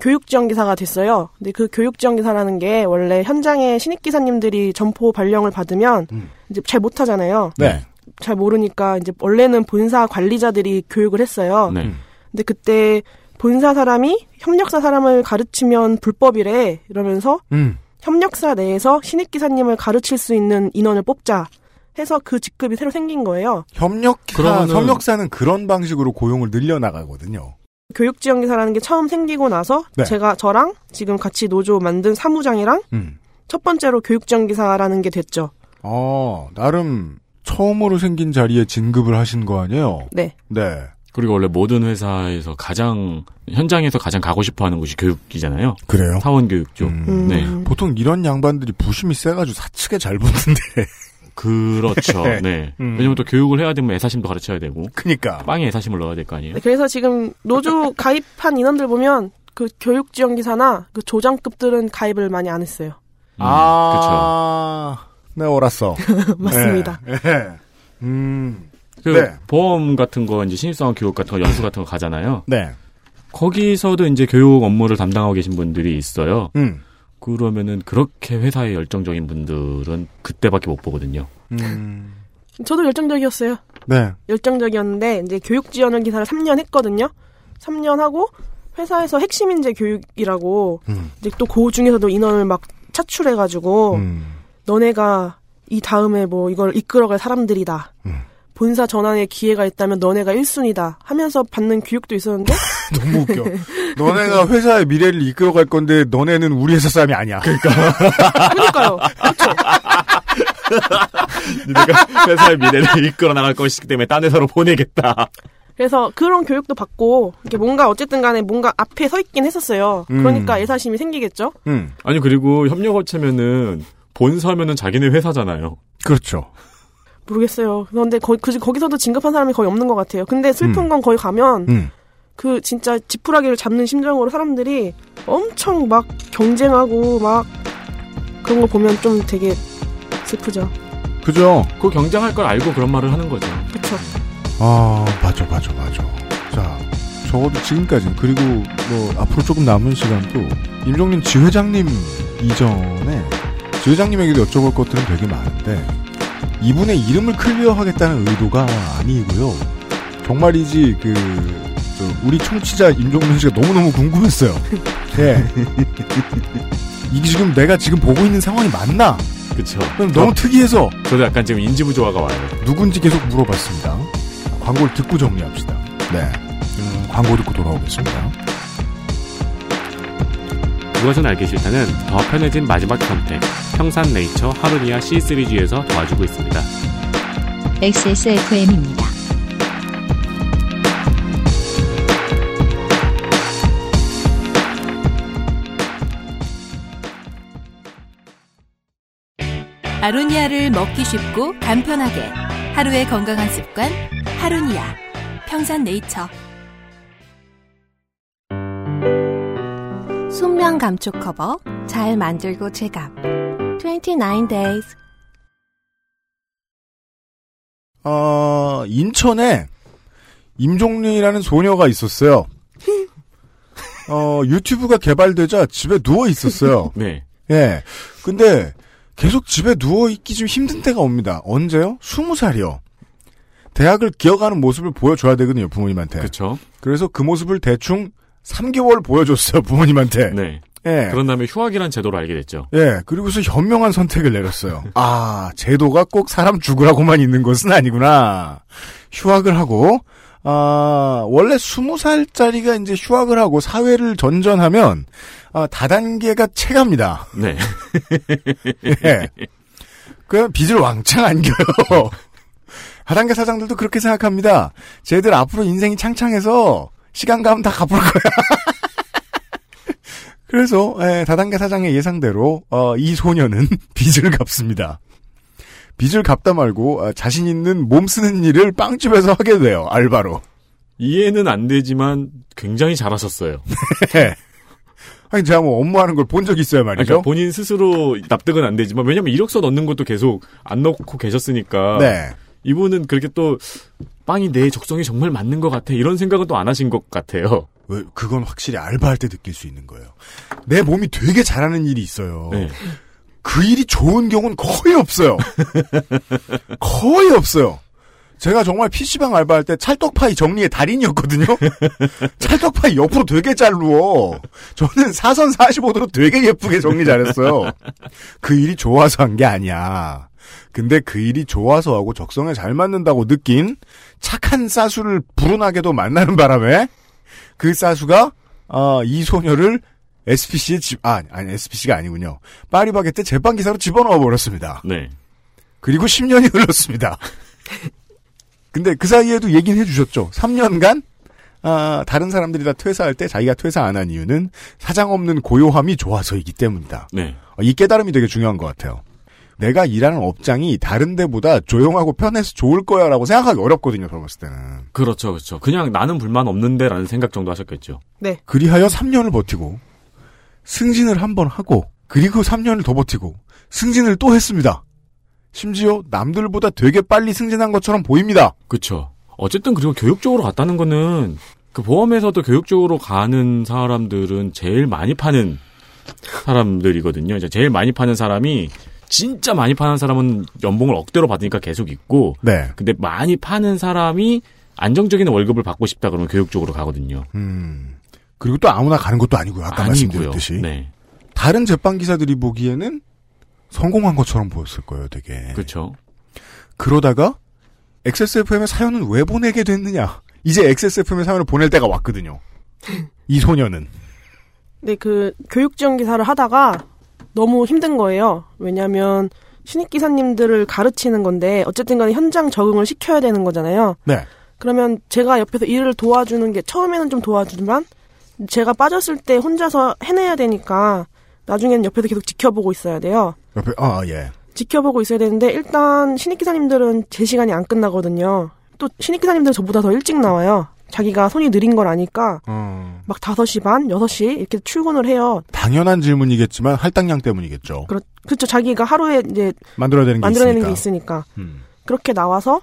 교육 지원 기사가 됐어요. 근데 그 교육 지원 기사라는 게 원래 현장에 신입 기사님들이 점포 발령을 받으면 음. 이제 잘 못하잖아요. 네. 잘 모르니까 이제 원래는 본사 관리자들이 교육을 했어요. 네. 근데 그때 본사 사람이 협력사 사람을 가르치면 불법이래 이러면서 음. 협력사 내에서 신입 기사님을 가르칠 수 있는 인원을 뽑자 해서 그 직급이 새로 생긴 거예요. 협력사, 그러면은- 협력사는 그런 방식으로 고용을 늘려나가거든요. 교육 지원 기사라는 게 처음 생기고 나서 네. 제가 저랑 지금 같이 노조 만든 사무장이랑 음. 첫 번째로 교육 지원 기사라는 게 됐죠. 어, 나름 처음으로 생긴 자리에 진급을 하신 거 아니에요? 네. 네. 그리고 원래 모든 회사에서 가장 현장에서 가장 가고 싶어하는 곳이 교육이잖아요. 그래요? 사원 교육 쪽. 음. 네. 보통 이런 양반들이 부심이 세가지고 사측에 잘 붙는데. 그렇죠. 네. 음. 왜냐면 또 교육을 해야 되면 애사심도 가르쳐야 되고 그니까. 빵에 애사심을 넣어야 될 거 아니에요. 네, 그래서 지금 노조 가입한 인원들 보면 그 교육 지원 기사나 그 조장급들은 가입을 많이 안 했어요. 음, 아, 네, 옳았어. 맞습니다. 예, 예. 음, 그 네. 보험 같은 거 이제 신입사원 교육 같은 거 연수 같은 거 가잖아요. 네. 거기서도 이제 교육 업무를 담당하고 계신 분들이 있어요. 음, 그러면은 그렇게 회사에 열정적인 분들은 그때밖에 못 보거든요. 음, 저도 열정적이었어요. 네. 열정적이었는데 이제 교육 지원 기사를 3년 했거든요. 3년 하고 회사에서 핵심 인재 교육이라고 음, 이제 또 그 중에서도 인원을 막 차출해 가지고 음, 너네가 이 다음에 뭐 이걸 이끌어갈 사람들이다. 음. 본사 전환의 기회가 있다면 너네가 1순위다 하면서 받는 교육도 있었는데 너무 웃겨. 너네가 회사의 미래를 이끌어갈 건데 너네는 우리 회사 사람이 아니야. 그러니까. 그러니까요. 내가 회사의 미래를 이끌어 나갈 것이기 때문에 딴 회사로 보내겠다. 그래서 그런 교육도 받고 이게 뭔가 어쨌든 간에 뭔가 앞에 서 있긴 했었어요. 음. 그러니까 애사심이 생기겠죠. 음, 아니 그리고 협력업체면은 본사면은 자기네 회사잖아요. 그렇죠. 모르겠어요. 그런데 거, 그, 거기서도 진급한 사람이 거의 없는 것 같아요. 근데 슬픈 음. 건 거기 가면 음, 그 진짜 지푸라기를 잡는 심정으로 사람들이 엄청 막 경쟁하고 막 그런 거 보면 좀 되게 슬프죠. 그죠? 그 경쟁할 걸 알고 그런 말을 하는 거죠. 그쵸. 아, 맞아, 맞아, 맞아. 자, 적어도 지금까지는 그리고 뭐 앞으로 조금 남은 시간도 임종린 지회장님 이전에 지회장님에게도 여쭤볼 것들은 되게 많은데 이분의 이름을 클리어하겠다는 의도가 아니고요. 정말이지 그 저, 우리 청취자 임종민 씨가 너무너무 궁금했어요. 예. 이게 지금 내가 지금 보고 있는 상황이 맞나? 그쵸. 그럼 너무 특이해서 저도 약간 지금 인지부조화가 와요. 누군지 계속 물어봤습니다. 광고를 듣고 정리합시다. 네. 음, 광고 듣고 돌아오겠습니다. 그것은 알기 싫다는 더 편해진 마지막 선택. 평산 네이처 하루니아 C3G에서 도와주고 있습니다. XSFM입니다. 아로니아를 먹기 쉽고 간편하게 하루의 건강한 습관 하루니아 평산 네이처 순면 감촉 커버 잘 만들고 제갑 29 days 어, 인천에 임종린이라는 소녀가 있었어요. 어, 유튜브가 개발되자 집에 누워 있었어요. 네. 예. 근데 계속 집에 누워 있기 좀 힘든 때가 옵니다. 언제요? 스무 살이요. 대학을 기어가는 모습을 보여줘야 되거든요, 부모님한테. 그쵸. 그래서 그 모습을 대충 3개월 보여줬어요, 부모님한테. 네. 예. 그런 다음에 휴학이란 제도를 알게 됐죠. 예, 그리고서 현명한 선택을 내렸어요. 아, 제도가 꼭 사람 죽으라고만 있는 것은 아니구나. 휴학을 하고, 아, 원래 스무 살짜리가 이제 휴학을 하고 사회를 전전하면, 아, 다단계가 체갑니다. 네. 예. 그 빚을 왕창 안겨요. 하단계 사장들도 그렇게 생각합니다. 쟤들 앞으로 인생이 창창해서 시간 가면 다 갚을 거야. 그래서 예, 다단계 사장의 예상대로 어, 이 소녀는 빚을 갚습니다. 빚을 갚다 말고 어, 자신 있는 몸 쓰는 일을 빵집에서 하게 돼요. 알바로. 이해는 안 되지만 굉장히 잘하셨어요. 예. 아니 제가 뭐 업무하는 걸 본 적이 있어요 말이죠. 그러니까 본인 스스로 납득은 안 되지만 왜냐면 이력서 넣는 것도 계속 안 넣고 계셨으니까 네. 이분은 그렇게 또 빵이 내 적성에 정말 맞는 것 같아 이런 생각은 또 안 하신 것 같아요. 왜, 그건 확실히 알바할 때 느낄 수 있는 거예요. 내 몸이 되게 잘하는 일이 있어요. 네. 그 일이 좋은 경우는 거의 없어요. 거의 없어요. 제가 정말 PC방 알바할 때 찰떡파이 정리의 달인이었거든요. 찰떡파이 옆으로 되게 잘 누워. 저는 사선 45도로 되게 예쁘게 정리 잘했어요. 그 일이 좋아서 한 게 아니야. 근데 그 일이 좋아서 하고 적성에 잘 맞는다고 느낀 착한 사수를 불운하게도 만나는 바람에 그 사수가 어, 이 소녀를 SPC에 집, 아, 아니, SPC가 아니군요. 파리바게뜨 제빵기사로 집어넣어 버렸습니다. 네. 그리고 10년이 흘렀습니다. 근데 그 사이에도 얘기는 해주셨죠. 3년간 아, 다른 사람들이 다 퇴사할 때 자기가 퇴사 안 한 이유는 사장 없는 고요함이 좋아서이기 때문이다. 네. 어, 이 깨달음이 되게 중요한 것 같아요. 내가 일하는 업장이 다른 데보다 조용하고 편해서 좋을 거야 라고 생각하기 어렵거든요. 저봤을 때는. 그렇죠, 그렇죠. 그냥 나는 불만 없는데 라는 생각 정도 하셨겠죠. 네. 그리하여 3년을 버티고 승진을 한 번 하고 그리고 3년을 더 버티고 승진을 또 했습니다. 심지어 남들보다 되게 빨리 승진한 것처럼 보입니다. 그렇죠. 어쨌든 그리고 교육 쪽으로 갔다는 거는 그 보험에서도 교육 쪽으로 가는 사람들은 제일 많이 파는 사람들이거든요. 이제 제일 많이 파는 사람이 진짜 많이 파는 사람은 연봉을 억대로 받으니까 계속 있고 네. 근데 많이 파는 사람이 안정적인 월급을 받고 싶다 그러면 교육 쪽으로 가거든요. 음. 그리고 또 아무나 가는 것도 아니고요. 아까 아니고요. 말씀드렸듯이. 네. 다른 제빵 기사들이 보기에는 성공한 것처럼 보였을 거예요, 되게. 그렇죠. 그러다가 XSFM의 사연은 왜 보내게 됐느냐? 이제 XSFM의 사연을 보낼 때가 왔거든요. 이 소녀는. 네, 그 교육 지원 기사를 하다가 너무 힘든 거예요. 왜냐하면 신입 기사님들을 가르치는 건데 어쨌든 간에 현장 적응을 시켜야 되는 거잖아요. 네. 그러면 제가 옆에서 일을 도와주는 게 처음에는 좀 도와주지만 제가 빠졌을 때 혼자서 해내야 되니까 나중에는 옆에서 계속 지켜보고 있어야 돼요. 옆에, 아, 예. 지켜보고 있어야 되는데 일단 신입 기사님들은 제 시간이 안 끝나거든요. 또 신입 기사님들은 저보다 더 일찍 나와요. 자기가 손이 느린 걸 아니까 어, 막 5시 반, 6시 이렇게 출근을 해요. 당연한 질문이겠지만 할당량 때문이겠죠. 그렇, 그렇죠. 자기가 하루에 이제 만들어야 되는 게 만들어내는 있으니까. 게 있으니까. 음, 그렇게 나와서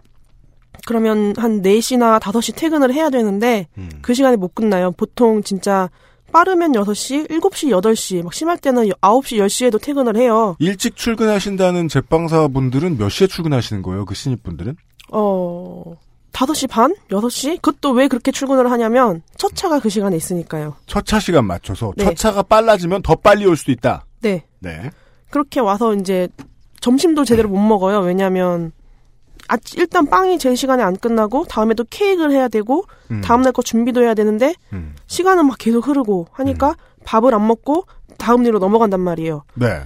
그러면 한 4시나 5시 퇴근을 해야 되는데 음. 그 시간에 못 끝나요. 보통 진짜 빠르면 6시, 7시, 8시, 막 심할 때는 9시, 10시에도 퇴근을 해요. 일찍 출근하신다는 제빵사분들은 몇 시에 출근하시는 거예요? 그 신입분들은? 어, 5시 반? 6시? 그것도 왜 그렇게 출근을 하냐면 첫 차가 그 시간에 있으니까요. 첫 차 시간 맞춰서 네. 첫 차가 빨라지면 더 빨리 올 수도 있다. 네. 네. 그렇게 와서 이제 점심도 제대로 못 먹어요. 왜냐면 아, 일단 빵이 제 시간에 안 끝나고 다음에 또 케이크를 해야 되고 음. 다음날 거 준비도 해야 되는데 음. 시간은 막 계속 흐르고 하니까 밥을 안 먹고 다음 일로 넘어간단 말이에요. 네.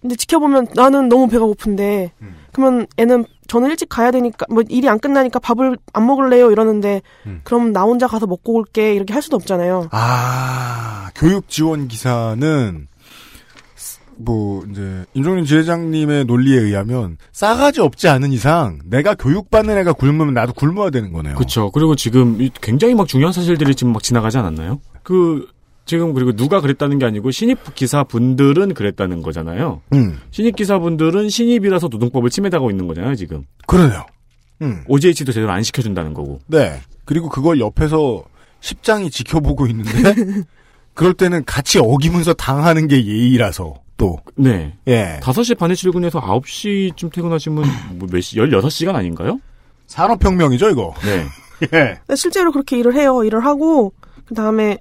근데 지켜보면 나는 너무 배가 고픈데 음. 그러면 애는 저는 일찍 가야 되니까 뭐 일이 안 끝나니까 밥을 안 먹을래요 이러는데 음. 그럼 나 혼자 가서 먹고 올게 이렇게 할 수도 없잖아요. 아, 교육 지원 기사는 뭐 이제 임종윤 지회장님의 논리에 의하면 싸가지 없지 않은 이상 내가 교육받는 애가 굶으면 나도 굶어야 되는 거네요. 그렇죠. 그리고 지금 이 굉장히 막 중요한 사실들이 지금 막 지나가지 않았나요? 그 지금 그리고 누가 그랬다는 게 아니고 신입 기사분들은 그랬다는 거잖아요. 음, 신입 기사분들은 신입이라서 노동법을 침해당하고 있는 거잖아요, 지금. 그러네요. 음, OJT도 제대로 안 시켜준다는 거고. 네. 그리고 그걸 옆에서 십장이 지켜보고 있는데 그럴 때는 같이 어기면서 당하는 게 예의라서 또 네. 예. 5시 반에 출근해서 9시쯤 퇴근하시면 뭐몇 시, 16시간 아닌가요? 산업혁명이죠 이거. 네. 예. 근데 실제로 그렇게 일을 해요. 일을 하고 그 다음에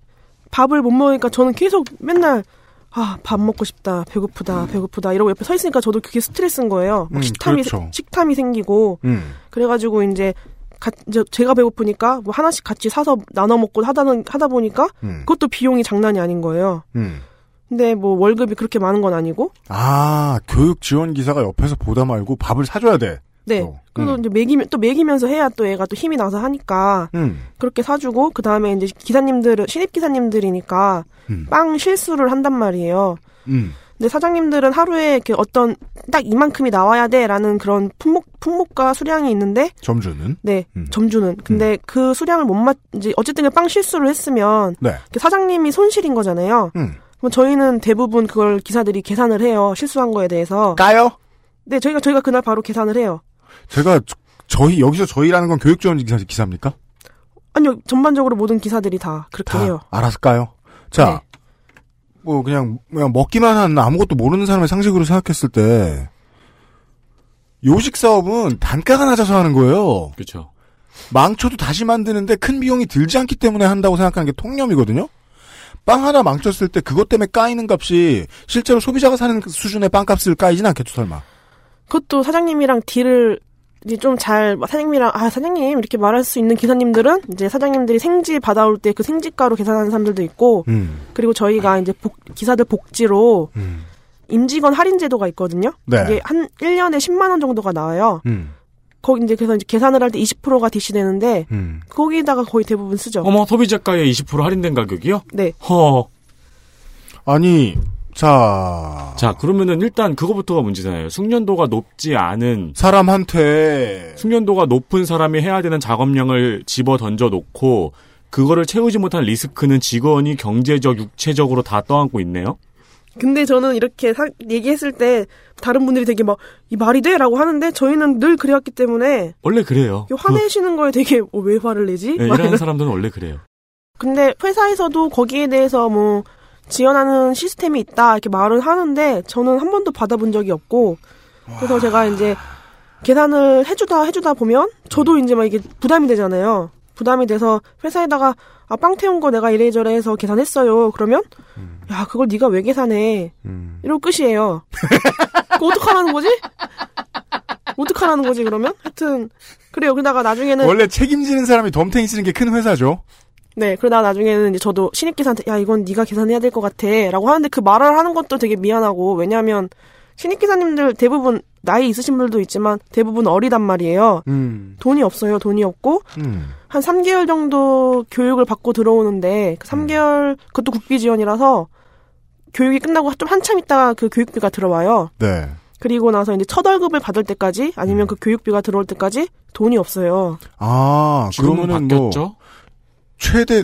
밥을 못 먹으니까 저는 계속 맨날 아 밥 먹고 싶다, 배고프다, 배고프다 이러고 옆에 서 있으니까 저도 그게 스트레스인 거예요. 막 음, 식탐이 그렇죠. 식탐이 생기고 음. 그래가지고 이제 가, 이제 제가 배고프니까 뭐 하나씩 같이 사서 나눠 먹고 하다는 하다 보니까 음. 그것도 비용이 장난이 아닌 거예요. 음. 근데 뭐 월급이 그렇게 많은 건 아니고 아, 교육 지원 기사가 옆에서 보다 말고 밥을 사줘야 돼. 네. 또. 그리고 음. 이제 먹이면 또 먹이면서 해야 또 애가 또 힘이 나서 하니까 음. 그렇게 사주고 그 다음에 이제 기사님들은 신입 기사님들이니까 음. 빵 실수를 한단 말이에요. 음. 근데 사장님들은 하루에 이렇게 어떤 딱 이만큼이 나와야 돼라는 그런 품목 품목과 수량이 있는데 점주는 네 음. 점주는 근데 그 수량을 못맞 이제 어쨌든 빵 실수를 했으면 네. 그 사장님이 손실인 거잖아요. 음. 그럼 저희는 대부분 그걸 기사들이 계산을 해요 실수한 거에 대해서. 까요? 네 저희가 저희가 그날 바로 계산을 해요. 제가 저- 저희 여기서 저희라는 건 교육 지원 기사 기사입니까? 아니요 전반적으로 모든 기사들이 다 그렇게 다 해요. 알아서 까요. 자, 네. 뭐 그냥 그냥 먹기만 한 아무것도 모르는 사람의 상식으로 생각했을 때 요식 사업은 단가가 낮아서 하는 거예요. 그렇죠. 망쳐도 다시 만드는데 큰 비용이 들지 않기 때문에 한다고 생각하는 게 통념이거든요. 빵 하나 망쳤을 때 그것 때문에 까이는 값이 실제로 소비자가 사는 그 수준의 빵값을 까이진 않겠죠, 설마. 그것도 사장님이랑 딜을 이제 좀 잘 사장님이랑 아 사장님 이렇게 말할 수 있는 기사님들은 이제 사장님들이 생지 받아올 때 그 생지가로 계산하는 사람들도 있고 음, 그리고 저희가 이제 복- 기사들 복지로 음, 임직원 할인 제도가 있거든요. 네. 이게 한 1년에 10만 원 정도가 나와요. 음. 거기 이제 그래서 이제 계산을 할 때 20%가 DC 되는데 음. 거기다가 거의 대부분 쓰죠. 어머 소비자가의 20% 할인된 가격이요? 네. 허. 아니, 자. 자 그러면은 일단 그거부터가 문제잖아요. 숙련도가 높지 않은 사람한테 숙련도가 높은 사람이 해야 되는 작업량을 집어 던져 놓고 그거를 채우지 못한 리스크는 직원이 경제적, 육체적으로 다 떠안고 있네요. 근데 저는 이렇게 사- 얘기했을 때 다른 분들이 되게 막 이 말이 돼라고 하는데 저희는 늘 그래왔기 때문에 원래 그래요. 이 화내시는 거에 되게 어, 왜 화를 내지? 네, 막 일하는 이런- 사람들은 원래 그래요. 근데 회사에서도 거기에 대해서 뭐 지원하는 시스템이 있다 이렇게 말은 하는데 저는 한 번도 받아본 적이 없고 그래서 제가 이제 계산을 해주다 해주다 보면 저도 이제 막 이게 부담이 되잖아요. 부담이 돼서 회사에다가 아, 빵 태운 거 내가 이래저래 해서 계산했어요. 그러면 야 그걸 네가 왜 계산해? 음. 이러고 끝이에요. 그거 어떡하라는 거지? 어떡하라는 거지 그러면? 하여튼 그래요. 그러다가 나중에는 원래 책임지는 사람이 덤탱이 쓰는 게 큰 회사죠. 네, 그러다 나중에는 이제 저도 신입기사한테 야 이건 네가 계산해야 될 것 같아라고 하는데 그 말을 하는 것도 되게 미안하고 왜냐하면 신입기사님들 대부분 나이 있으신 분들도 있지만 대부분 어리단 말이에요. 음. 돈이 없어요. 돈이 없고 음. 한 3개월 정도 교육을 받고 들어오는데 그 3개월 그것도 국비 지원이라서 교육이 끝나고 좀 한참 있다가 그 교육비가 들어와요. 네. 그리고 나서 이제 첫 월급을 받을 때까지 아니면 그 교육비가 들어올 때까지 돈이 없어요. 아, 그러면은 바뀌었죠? 뭐 최대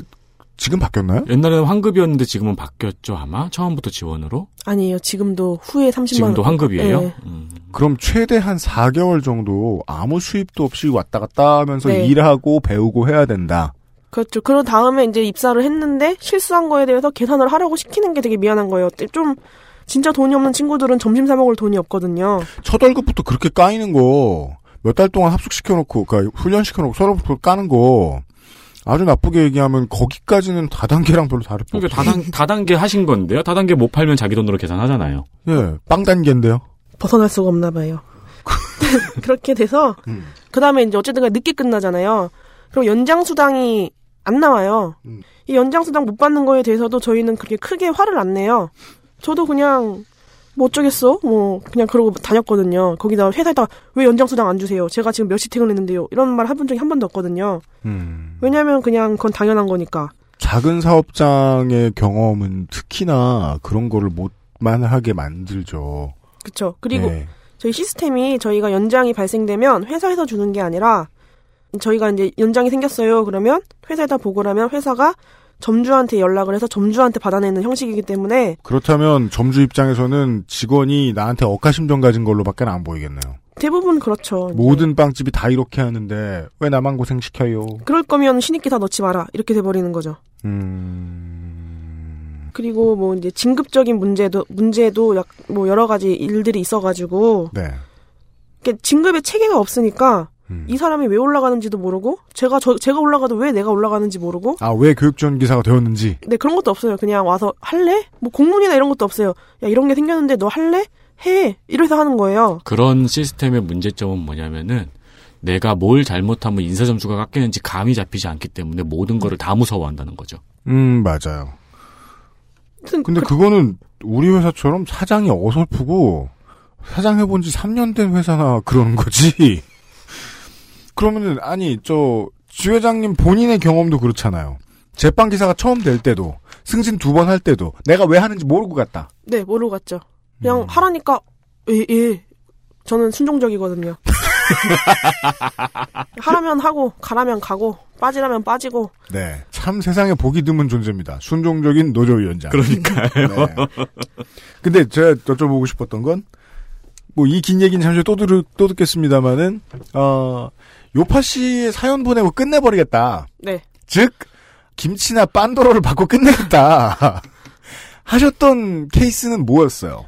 지금 바뀌었나요? 옛날에는 환급이었는데 지금은 바뀌었죠 아마 처음부터 지원으로 아니에요. 지금도 후에 30만 지금도 원. 환급이에요. 네. 음. 그럼 최대 한 4개월 정도 아무 수입도 없이 왔다 갔다 하면서 네. 일하고 배우고 해야 된다. 그렇죠. 그런 다음에 이제 입사를 했는데 실수한 거에 대해서 계산을 하라고 시키는 게 되게 미안한 거예요. 좀 진짜 돈이 없는 친구들은 점심 사 먹을 돈이 없거든요. 첫 월급부터 그렇게 까이는 거 몇 달 동안 합숙시켜놓고 그러니까 훈련시켜놓고 서로부터 까는 거 아주 나쁘게 얘기하면 거기까지는 다단계랑 별로 다를 거 그러니까 없어요. 다단, 다단계 하신 건데요. 다단계 못 팔면 자기 돈으로 계산하잖아요. 예, 빵 단계인데요. 벗어날 수가 없나 봐요. 그렇게 돼서 음. 그 다음에 이제 어쨌든 간에 늦게 끝나잖아요. 그럼 연장 수당이 안 나와요. 음. 이 연장 수당 못 받는 거에 대해서도 저희는 그렇게 크게 화를 안 내요. 저도 그냥 뭐 어쩌겠어? 뭐 그냥 그러고 다녔거든요. 거기다 회사에다 왜 연장 수당 안 주세요? 제가 지금 몇 시 퇴근했는데요. 이런 말 해본 적이 한 번도 없거든요. 음. 왜냐면 그냥 그건 당연한 거니까. 작은 사업장의 경험은 특히나 그런 거를 못만 하게 만들죠. 그쵸. 그리고 네. 저희 시스템이 저희가 연장이 발생되면 회사에서 주는 게 아니라 저희가 이제 연장이 생겼어요. 그러면 회사에다 보고를 하면 회사가 점주한테 연락을 해서 점주한테 받아내는 형식이기 때문에 그렇다면 점주 입장에서는 직원이 나한테 억하심정 가진 걸로밖에 안 보이겠네요. 대부분 그렇죠. 모든 빵집이 다 이렇게 하는데 왜 나만 고생시켜요? 그럴 거면 신입기사 넣지 마라 이렇게 돼버리는 거죠. 음... 그리고 뭐 이제 진급적인 문제도 문제도 약 뭐 여러 가지 일들이 있어가지고 네. 이게 진급의 체계가 없으니까 음. 이 사람이 왜 올라가는지도 모르고 제가 저 제가 올라가도 왜 내가 올라가는지 모르고 아, 왜 교육 지원 기사가 되었는지. 네, 그런 것도 없어요. 그냥 와서 할래? 뭐 공문이나 이런 것도 없어요. 야, 이런 게 생겼는데 너 할래? 해. 이래서 하는 거예요. 그런 시스템의 문제점은 뭐냐면은 내가 뭘 잘못하면 인사 점수가 깎이는지 감이 잡히지 않기 때문에 모든 거를 다 무서워한다는 거죠. 음, 맞아요. 근데 그거는 우리 회사처럼 사장이 어설프고 사장 해본 지 3년 된 회사나 그러는 거지. 그러면은 아니 저 주 회장님 본인의 경험도 그렇잖아요. 제빵 기사가 처음 될 때도 승진 두 번 할 때도 내가 왜 하는지 모르고 갔다. 네, 모르고 갔죠. 그냥 음. 하라니까 예, 예. 저는 순종적이거든요. 하라면 하고 가라면 가고 빠지라면 빠지고 네. 참 세상에 보기 드문 존재입니다. 순종적인 노조위원장. 그러니까요. 네. 근데 제가 여쭤보고 싶었던 건, 뭐, 이 긴 얘기는 잠시 또, 들, 또 듣겠습니다만은, 어, 요파 씨의 사연 보내고 끝내버리겠다. 네. 즉, 김치나 빤도로를 받고 끝내겠다. 하셨던 케이스는 뭐였어요?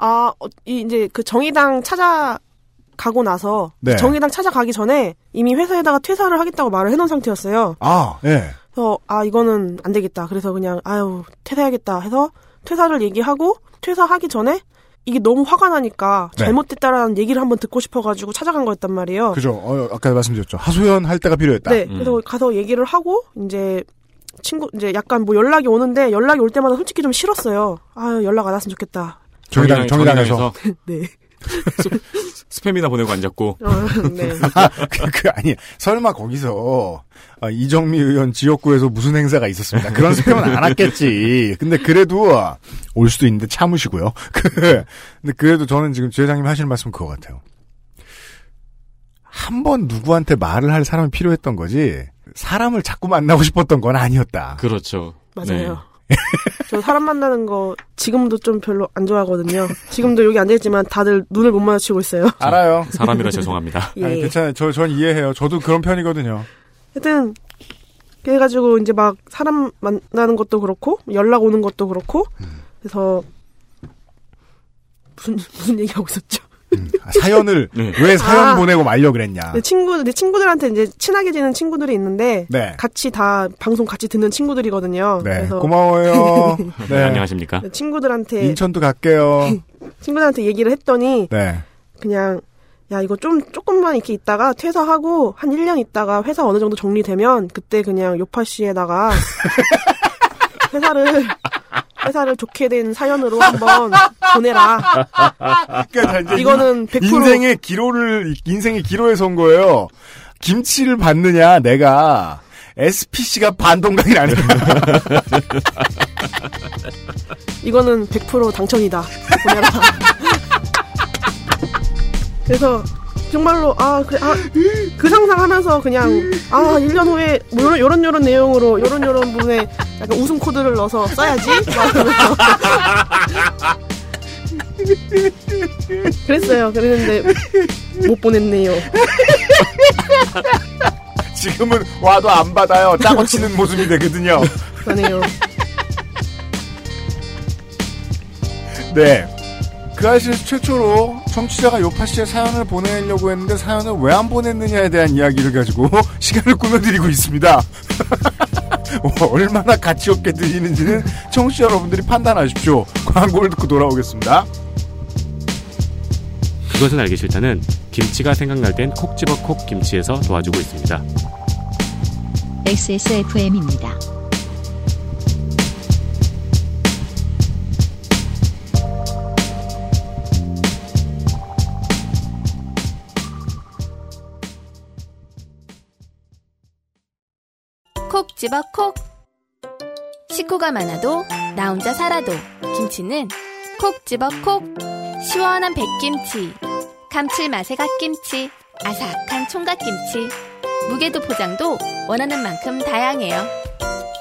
아, 어, 이 이제 그 정의당 찾아가고 나서 네. 정의당 찾아가기 전에 이미 회사에다가 퇴사를 하겠다고 말을 해놓은 상태였어요. 아, 예. 그래서 아 이거는 안 되겠다. 그래서 그냥 아유 퇴사해야겠다 해서 퇴사를 얘기하고 퇴사하기 전에 이게 너무 화가 나니까 네. 잘못됐다라는 얘기를 한번 듣고 싶어가지고 찾아간 거였단 말이에요. 그죠. 어, 아까 말씀드렸죠. 하소연 할 때가 필요했다. 네, 음. 그래서 가서 얘기를 하고 이제 친구 이제 약간 뭐 연락이 오는데 연락이 올 때마다 솔직히 좀 싫었어요. 아 연락 안 왔으면 좋겠다. 정의당, 정의당에서. 네. 스팸이나 보내고 앉았고. 어, 네. 그, 그 아니 설마 거기서 아, 이정미 의원 지역구에서 무슨 행사가 있었습니다. 그런 스팸은 안 왔겠지. 근데 그래도 올 수도 있는데 참으시고요. 그 근데 그래도 저는 지금 주회장님 하시는 말씀 그거 같아요. 한 번 누구한테 말을 할 사람이 필요했던 거지 사람을 자꾸 만나고 싶었던 건 아니었다. 그렇죠. 맞아요. 저 사람 만나는 거 지금도 좀 별로 안 좋아하거든요. 지금도 여기 앉아있지만 다들 눈을 못 마주치고 있어요. 알아요. 사람이라 죄송합니다. 예. 아니, 괜찮아요. 저, 전 이해해요. 저도 그런 편이거든요. 하여튼 그래가지고 이제 막 사람 만나는 것도 그렇고 연락 오는 것도 그렇고 그래서 무슨 무슨 얘기하고 있었죠? 아, 사연을 네. 왜 사연 아. 보내고 말려 그랬냐. 내 친구 내 친구들한테 이제 친하게 지낸 친구들이 있는데 네. 같이 다 방송 같이 듣는 친구들이거든요. 네. 그래서 고마워요. 네, 네. 안녕하십니까. 친구들한테 인천도 갈게요. 친구들한테 얘기를 했더니 네. 그냥 야 이거 좀 조금만 이렇게 있다가 퇴사하고 한 1년 있다가 회사 어느 정도 정리되면 그때 그냥 요파 씨에다가 회사를 회사를 좋게 된 사연으로 한번 보내라. 그러니까 이거는 100% 인생의 기로를 인생의 기로에 선 거예요. 김치를 받느냐 내가 SPC가 반동강이 아니야. 이거는 100% 당첨이다. 보내라. 그래서 정말로 아 그래 아 그 상상하면서 그냥 아 1년 후에 뭐 요런 요런 요런 내용으로 요런 요런 부분에 약간 웃음 코드를 넣어서 써야지. 그랬어요. 그랬는데 못 보냈네요. 지금은 와도 안 받아요. 짜고 치는 모습이 되거든요. 그러네요. 네. 그 아시에서 최초로 청취자가 요파 씨의 사연을 보내려고 했는데 사연을 왜 안 보냈느냐에 대한 이야기를 가지고 시간을 꾸며드리고 있습니다. 얼마나 가치 없게 들리는지는 청취자 여러분들이 판단하십시오. 광고를 듣고 돌아오겠습니다. 그것은 알기 싫다는 김치가 생각날 땐 콕 집어 콕 김치에서 도와주고 있습니다. XSFM입니다. 콕 집어 콕. 식구가 많아도 나 혼자 살아도 김치는 콕 집어 콕. 시원한 백김치, 감칠맛의 갓김치, 아삭한 총각김치. 무게도 포장도 원하는 만큼 다양해요.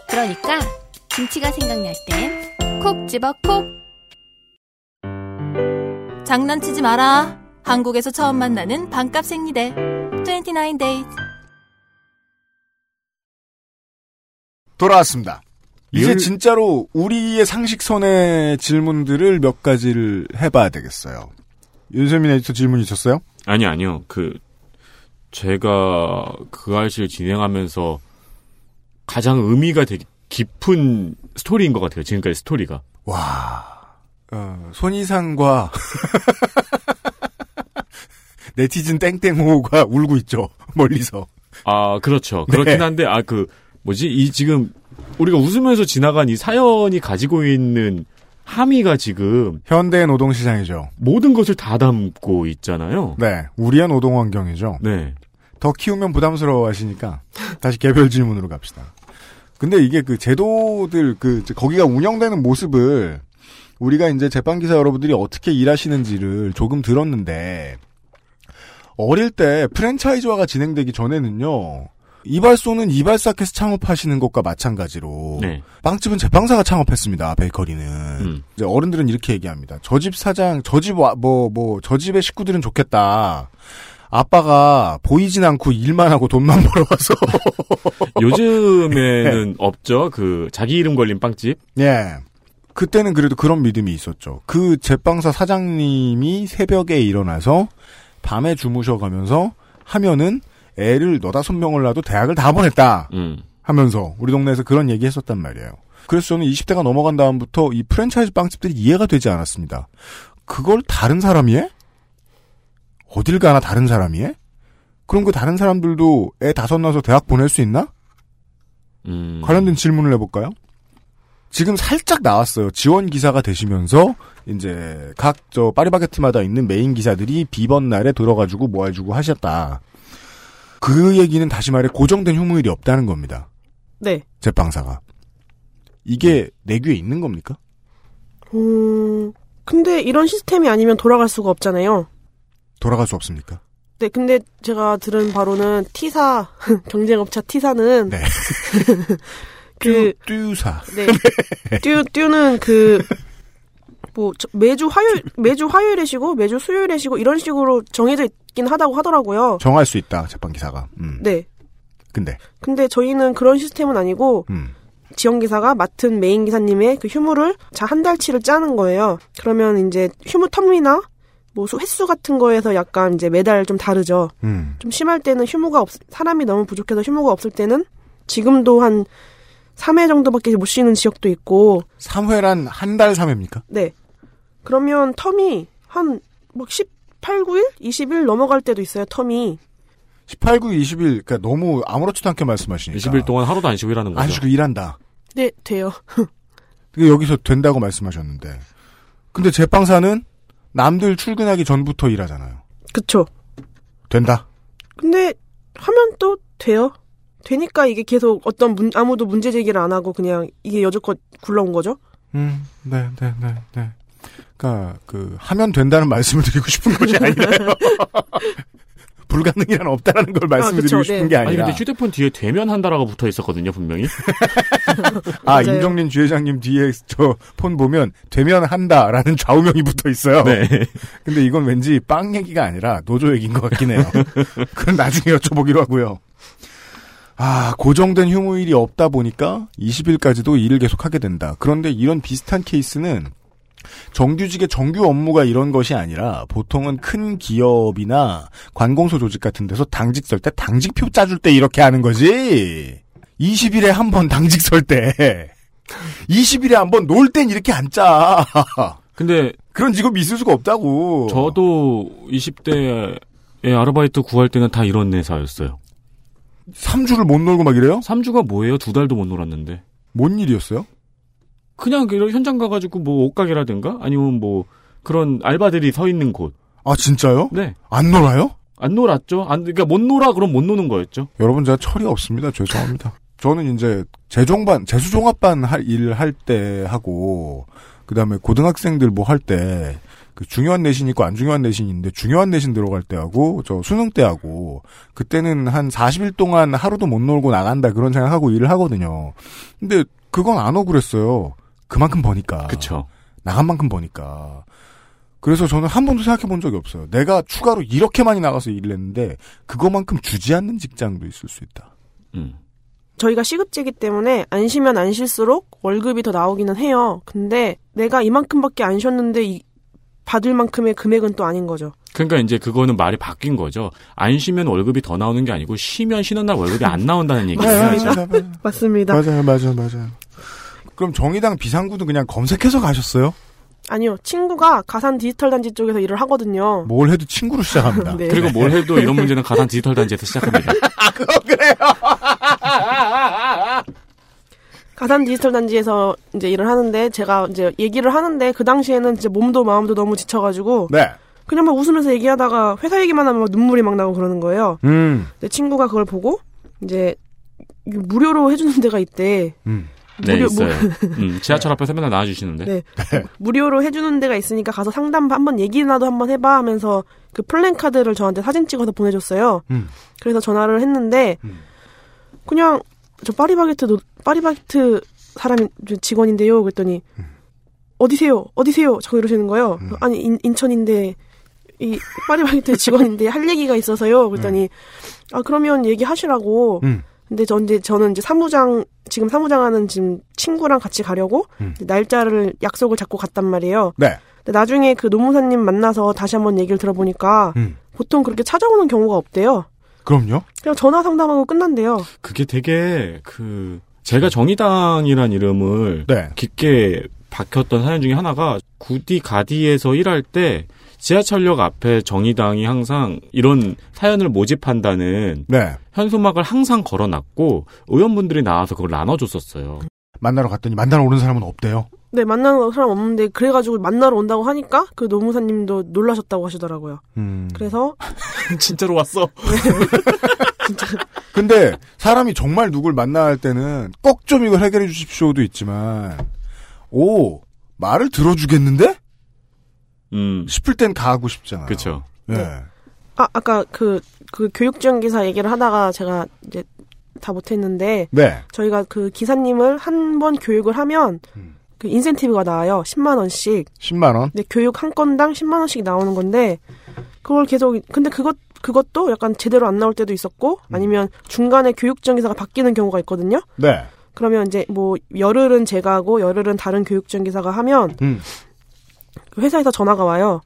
그러니까 김치가 생각날 땐 콕 집어 콕. 장난치지 마라. 한국에서 처음 만나는 반값 생리대. 29 days. 돌아왔습니다. 이제 율- 진짜로 우리의 상식선의 질문들을 몇 가지를 해봐야 되겠어요. 윤세민 에디터 질문 있었어요? 아니, 아니요. 그, 제가 그 알씨를 진행하면서 가장 의미가 되게 깊은 스토리인 것 같아요. 지금까지 스토리가. 와, 어, 손이상과 네티즌 땡땡호가 울고 있죠. 멀리서. 아, 그렇죠. 그렇긴 네. 한데, 아, 그, 뭐지? 이 지금, 우리가 웃으면서 지나간 이 사연이 가지고 있는 함의가 지금 현대 노동 시장이죠. 모든 것을 다 담고 있잖아요. 네, 우리의 노동 환경이죠. 네. 더 키우면 부담스러워 하시니까 다시 개별 질문으로 갑시다. 근데 이게 그 제도들 그 거기가 운영되는 모습을 우리가 이제 재판 기사 여러분들이 어떻게 일하시는지를 조금 들었는데 어릴 때 프랜차이즈화가 진행되기 전에는요. 이발소는 이발사께서 창업하시는 것과 마찬가지로 네. 빵집은 제빵사가 창업했습니다. 베이커리는 음. 이제 어른들은 이렇게 얘기합니다. 저 집 사장, 저 집 뭐 뭐 저 집의 식구들은 좋겠다. 아빠가 보이진 않고 일만 하고 돈만 벌어와서 요즘에는 없죠. 그, 자기 이름 걸린 빵집. 예. 그때는 그래도 그런 믿음이 있었죠. 그 제빵사 사장님이 새벽에 일어나서 밤에 주무셔가면서 하면은 애를 너다섯 명을 낳아도 대학을 다 보냈다. 음. 하면서 우리 동네에서 그런 얘기 했었단 말이에요. 그래서 저는 20대가 넘어간 다음부터 이 프랜차이즈 빵집들이 이해가 되지 않았습니다. 그걸 다른 사람이 해? 어딜 가나 다른 사람이 해? 그럼 그 다른 사람들도 애 다섯 낳아서 대학 보낼 수 있나? 음. 관련된 질문을 해볼까요? 지금 살짝 나왔어요. 지원 기사가 되시면서 이제 각 저 파리바게트마다 있는 메인 기사들이 비번 날에 들어가지고 뭐 해주고 하셨다. 그 얘기는 다시 말해 고정된 휴무일이 없다는 겁니다. 네. 제빵사가. 이게 내규에 있는 겁니까? 음, 근데 이런 시스템이 아니면 돌아갈 수가 없잖아요. 돌아갈 수 없습니까? 네, 근데 제가 들은 바로는 T사, 경쟁업체 T사는. 네. 그, 듀사. 네. 듀, 듀는 그, 뭐, 저- 매주 화요일, 매주 화요일에 쉬고, 매주 수요일에 쉬고, 이런 식으로 정해져 있긴 하다고 하더라고요. 정할 수 있다, 재판 기사가. 음. 네. 근데, 근데 저희는 그런 시스템은 아니고, 음. 지원 기사가 맡은 메인 기사님의 그 휴무를 자 한 달치를 짜는 거예요. 그러면 이제 휴무 텀이나 뭐 수- 횟수 같은 거에서 약간 이제 매달 좀 다르죠. 음. 좀 심할 때는 휴무가 없 사람이 너무 부족해서 휴무가 없을 때는 지금도 한 3회 정도밖에 못 쉬는 지역도 있고 3회란 한 달 3회입니까? 네. 그러면 텀이 한 막 18, 9일, 20일 넘어갈 때도 있어요. 텀이. 18, 9, 20일, 그러니까 너무 아무렇지도 않게 말씀하시니까. 20일 동안 하루도 안 쉬고 일하는 거죠. 안 쉬고 일한다. 네, 돼요. 그게 여기서 된다고 말씀하셨는데. 근데 제빵사는 남들 출근하기 전부터 일하잖아요. 그쵸. 된다. 근데 하면 또 돼요. 되니까 이게 계속 어떤 문, 아무도 문제 제기를 안 하고 그냥 이게 여지껏 굴러온 거죠. 음, 네, 네, 네, 네. 그니까, 그, 하면 된다는 말씀을 드리고 싶은 것이 아니라요. 불가능이란 없다라는 걸 말씀을 그쵸, 드리고 싶은 네. 게 아니 아니라. 근데 휴대폰 뒤에 되면 한다라고 붙어 있었거든요 분명히. 아. 임정린 주회장님 뒤에 저 폰 보면 되면 한다라는 좌우명이 붙어 있어요. 네. 근데 이건 왠지 빵 얘기가 아니라 노조 얘기인 것 같긴 해요. 그건 나중에 여쭤보기로 하고요. 아, 고정된 휴무일이 없다 보니까 20일까지도 일을 계속하게 된다. 그런데 이런 비슷한 케이스는 정규직의 정규 업무가 이런 것이 아니라 보통은 큰 기업이나 관공서 조직 같은 데서 당직 설 때 당직표 짜줄 때 이렇게 하는 거지. 20일에 한 번 당직 설 때. 20일에 한 번 놀 땐 이렇게 안 짜. 근데 그런 직업이 있을 수가 없다고. 저도 20대에 아르바이트 구할 때는 다 이런 회사였어요. 3주를 못 놀고 막 이래요? 3주가 뭐예요? 두 달도 못 놀았는데. 뭔 일이었어요? 그냥 그 현장 가가지고 뭐 옷가게라든가 아니면 뭐 그런 알바들이 서 있는 곳. 아, 진짜요? 네. 안 놀아요? 안 놀았죠. 안 그러니까 못 놀아 그럼 못 노는 거였죠. 여러분 제가 철이 없습니다. 죄송합니다. 저는 이제 재종반, 재수종합반 할 일을 할때 하고 그다음에 고등학생들 뭐 할 때 그 중요한 내신 있고 안 중요한 내신이 있는데 중요한 내신 들어갈 때 하고 저 수능 때 하고 그때는 한 40일 동안 하루도 못 놀고 나간다 그런 생각하고 일을 하거든요. 근데 그건 안 억울했어요. 그만큼 버니까. 그쵸. 나간 만큼 버니까. 그래서 저는 한 번도 생각해 본 적이 없어요. 내가 추가로 이렇게 많이 나가서 일을 했는데 그거만큼 주지 않는 직장도 있을 수 있다. 음. 저희가 시급제기 때문에 안 쉬면 안 쉴수록 월급이 더 나오기는 해요. 근데 내가 이만큼밖에 안 쉬었는데 이- 받을 만큼의 금액은 또 아닌 거죠. 그러니까 이제 그거는 말이 바뀐 거죠. 안 쉬면 월급이 더 나오는 게 아니고 쉬면 쉬는 날 월급이 안 나온다는 얘기예요. 맞습니다. 맞아요, 맞아요, 맞아요. 그럼 정의당 비상구도 그냥 검색해서 가셨어요? 아니요. 친구가 가산 디지털 단지 쪽에서 일을 하거든요. 뭘 해도 친구로 시작합니다. 네. 그리고 뭘 해도 이런 문제는 가상 디지털 단지에서 시작합니다. 가산 디지털 단지에서 이제 일을 하는데 제가 이제 얘기를 하는데 그 당시에는 이제 몸도 마음도 너무 지쳐가지고 네. 그냥 막 웃으면서 얘기하다가 회사 얘기만 하면 막 눈물이 막 나고 그러는 거예요. 음. 내 친구가 그걸 보고 이제 무료로 해주는 데가 있대. 음. 네, 무료- 있어요. 음, 지하철 앞에서 맨날 나와주시는데. 네. 무료로 해주는 데가 있으니까 가서 상담 한번 얘기나도 한번 해봐 하면서 그 플랜 카드를 저한테 사진 찍어서 보내줬어요. 음. 그래서 전화를 했는데 그냥 저 파리바게트 노- 파리바게트 사람 직원인데요. 그랬더니 어디세요? 어디세요? 자꾸 이러시는 거예요. 아니 인, 인천인데 이 파리바게트 직원인데 할 얘기가 있어서요. 그랬더니 아 그러면 얘기하시라고. 음. 근데 전 이제 저는 이제 사무장 지금 사무장 하는 지금 친구랑 같이 가려고 음. 날짜를 약속을 잡고 갔단 말이에요. 네. 근데 나중에 그 노무사님 만나서 다시 한번 얘기를 들어보니까 음. 보통 그렇게 찾아오는 경우가 없대요. 그럼요. 그냥 전화 상담하고 끝난대요. 그게 되게 그 제가 정의당이란 이름을 네. 깊게 박혔던 사연 중에 하나가 구디 가디에서 일할 때 지하철역 앞에 정의당이 항상 이런 사연을 모집한다는 네. 현수막을 항상 걸어놨고 의원분들이 나와서 그걸 나눠줬었어요. 만나러 갔더니 만나러 오는 사람은 없대요. 네, 만나는 사람 없는데 그래가지고 만나러 온다고 하니까 그 노무사님도 놀라셨다고 하시더라고요. 음. 그래서 진짜로 왔어. 근데 사람이 정말 누굴 만나야 할 때는 꼭 좀 이걸 해결해 주십시오도 있지만 오 말을 들어주겠는데 음, 싶을 땐 가고 싶잖아요. 그쵸. 예. 아 아까 그그 교육지원 기사 얘기를 하다가 제가 이제 다 못했는데 네. 저희가 그 기사님을 한 번 교육을 하면 음. 그 인센티브가 나와요. 10만 원씩. 10만 원. 근데 교육 한 건당 10만 원씩 나오는 건데 그걸 계속 근데 그것 그것도 약간 제대로 안 나올 때도 있었고 아니면 중간에 교육지원 기사가 바뀌는 경우가 있거든요. 네. 그러면 이제 뭐 열흘은 제가 하고 열흘은 다른 교육지원 기사가 하면 음. 그 회사에서 전화가 와요.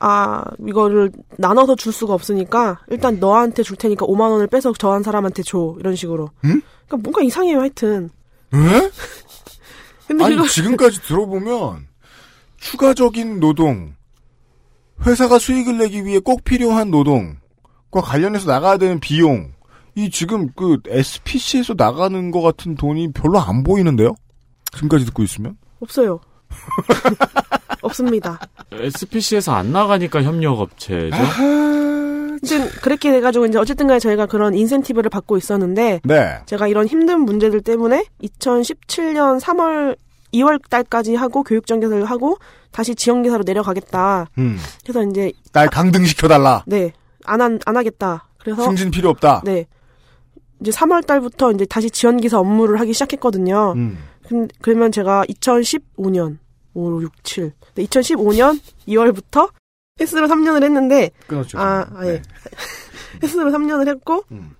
아, 이거를 나눠서 줄 수가 없으니까 일단 너한테 줄 테니까 5만 원을 빼서 저 한 사람한테 줘. 이런 식으로. 음? 그러니까 뭔가 이상해요, 하여튼. 에? 근데 아니 지금까지 들어보면 추가적인 노동, 회사가 수익을 내기 위해 꼭 필요한 노동과 관련해서 나가야 되는 비용, 이 지금 그 SPC에서 나가는 것 같은 돈이 별로 안 보이는데요? 지금까지 듣고 있으면? 없어요. 없습니다. SPC에서 안 나가니까 협력업체죠. 이제 그렇게 돼가지고 이제 어쨌든 간에 저희가 그런 인센티브를 받고 있었는데 네. 제가 이런 힘든 문제들 때문에 2017년 3월 2월 달까지 하고 교육정개사를 하고 다시 지원 기사로 내려가겠다. 음. 그래서 이제 날 강등 시켜달라. 네. 안, 한, 안 하겠다. 그래서. 승진 필요 없다. 네. 이제 3월 달부터 이제 다시 지원 기사 업무를 하기 시작했거든요. 음. 근- 그러면 제가 2015년, 5, 6, 7. 네, 2015년 2월부터 헬스로 3년을 했는데. 끊었죠. 아, 아, 예. 헬스로 3년을 했고. 음.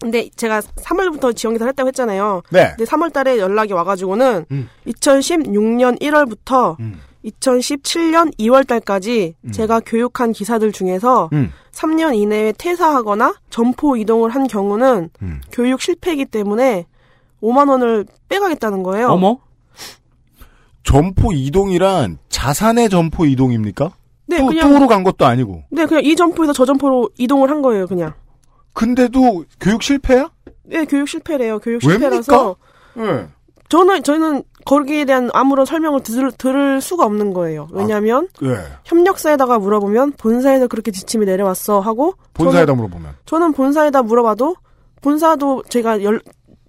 근데 제가 3월부터 지원기사를 했다고 했잖아요. 네. 근데 3월 달에 연락이 와가지고는 음. 2016년 1월부터 음. 2017년 2월 달까지 제가 교육한 기사들 중에서 음. 3년 이내에 퇴사하거나 점포 이동을 한 경우는 음. 교육 실패이기 때문에 5만 원을 빼가겠다는 거예요. 어머? 점포 이동이란 자산의 점포 이동입니까? 네, 또, 그냥 또로 간 것도 아니고. 네, 그냥 이 점포에서 저 점포로 이동을 한 거예요, 그냥. 근데도 교육 실패야? 네, 교육 실패래요. 교육 왜입니까? 실패라서 네. 저는 저는 거기에 대한 아무런 설명을 들, 들을 수가 없는 거예요. 왜냐하면 네. 협력사에다가 물어보면 본사에서 그렇게 지침이 내려왔어 하고 본사에다 저는, 물어보면. 저는 본사에다 물어봐도 본사도 제가 연,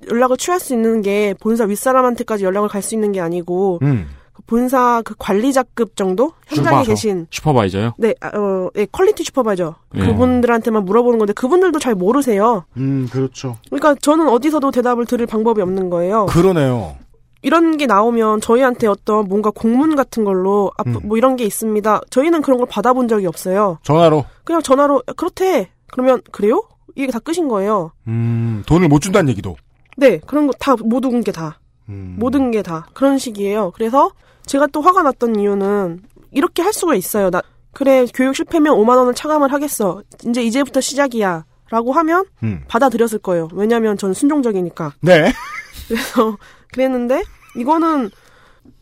연락을 취할 수 있는 게 본사 윗사람한테까지 연락을 갈 수 있는 게 아니고 음. 그 본사 그 관리자급 정도 현장에 슈퍼. 계신 슈퍼바이저요? 네, 아, 어, 네, quality supervisor 예. 그분들한테만 물어보는 건데 그분들도 잘 모르세요. 음, 그렇죠. 그러니까 저는 어디서도 대답을 들을 방법이 없는 거예요. 그러네요. 이런 게 나오면 저희한테 어떤 뭔가 공문 같은 걸로 아, 음. 뭐 이런 게 있습니다. 저희는 그런 걸 받아본 적이 없어요. 전화로. 그냥 전화로 야, 그렇대. 그러면 그래요? 이게 다 끝인 거예요. 음, 돈을 못 준다는 얘기도. 네, 그런 거 다 모든 게 다. 음. 모든 게 다 그런 식이에요. 그래서 제가 또 화가 났던 이유는 이렇게 할 수가 있어요. 나 그래 교육 실패면 5만 원을 차감을 하겠어. 이제 이제부터 시작이야. 라고 하면 음. 받아들였을 거예요. 왜냐면 전 순종적이니까. 네. 그래서 그랬는데 이거는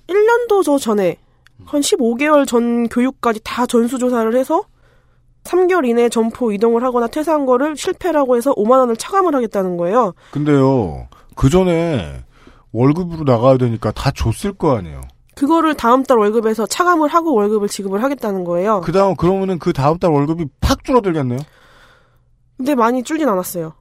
1년도 저 전에 한 15개월 전 교육까지 다 전수조사를 해서 3개월 이내에 점포 이동을 하거나 퇴사한 거를 실패라고 해서 5만 원을 차감을 하겠다는 거예요. 근데요, 그 전에 월급으로 나가야 되니까 다 줬을 거 아니에요. 그거를 다음 달 월급에서 차감을 하고 월급을 지급을 하겠다는 거예요. 그 다음, 그러면은 그 다음 달 월급이 팍 줄어들겠네요? 근데 많이 줄진 않았어요.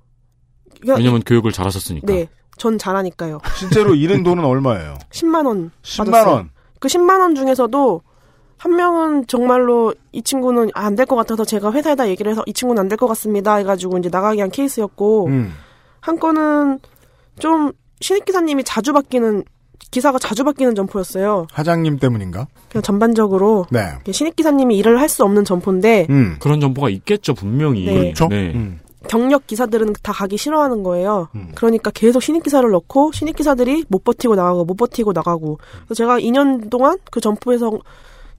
그냥 왜냐면 교육을 잘하셨으니까. 네, 전 잘하니까요. 실제로 잃은 돈은 얼마예요? 10만 원 10만 원. 그 10만 원 중에서도 한 명은 정말로 이 친구는 안 될 것 같아서 제가 회사에다 얘기를 해서 이 친구는 안 될 것 같습니다 해가지고 이제 나가게 한 케이스였고 음. 한 건은 좀 신입 기사님이 자주 바뀌는 기사가 자주 바뀌는 점포였어요. 사장님 때문인가? 그냥 전반적으로 네. 신입 기사님이 일을 할 수 없는 점포인데 음. 그런 정보가 있겠죠, 분명히. 네. 그렇죠? 네. 음. 경력 기사들은 다 가기 싫어하는 거예요. 음. 그러니까 계속 신입 기사를 넣고 신입 기사들이 못 버티고 나가고 못 버티고 나가고. 그래서 제가 2년 동안 그 점포에서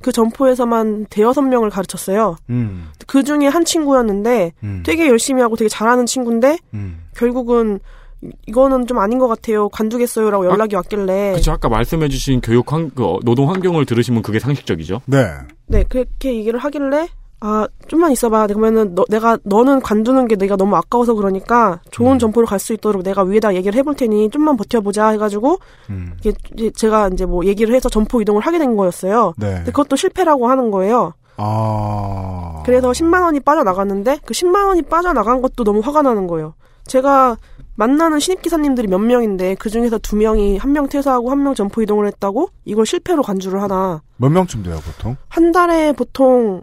그 점포에서만 대여섯 명을 가르쳤어요. 음. 그 중에 한 친구였는데 음. 되게 열심히 하고 되게 잘하는 친구인데 음. 결국은 이거는 좀 아닌 것 같아요. 관두겠어요라고 연락이 왔길래 그쵸, 아까 말씀해주신 교육 환, 그, 어, 노동 환경을 들으시면 그게 상식적이죠. 네. 네 그렇게 얘기를 하길래 아 좀만 있어봐. 그러면은 너, 내가 너는 관두는 게 내가 너무 아까워서 그러니까 좋은 점포로 갈 수 있도록 내가 위에다 얘기를 해볼 테니 좀만 버텨보자 해가지고 음. 이게 제가 이제 뭐 얘기를 해서 점포 이동을 하게 된 거였어요. 네. 근데 그것도 실패라고 하는 거예요. 아. 그래서 10만 원이 빠져나갔는데 그 10만 원이 빠져나간 것도 너무 화가 나는 거예요. 제가 만나는 신입 기사님들이 몇 명인데 그 중에서 두 명이 한 명 퇴사하고 한 명 점포 이동을 했다고 이걸 실패로 간주를 하나. 몇 명쯤 돼요, 보통? 한 달에 보통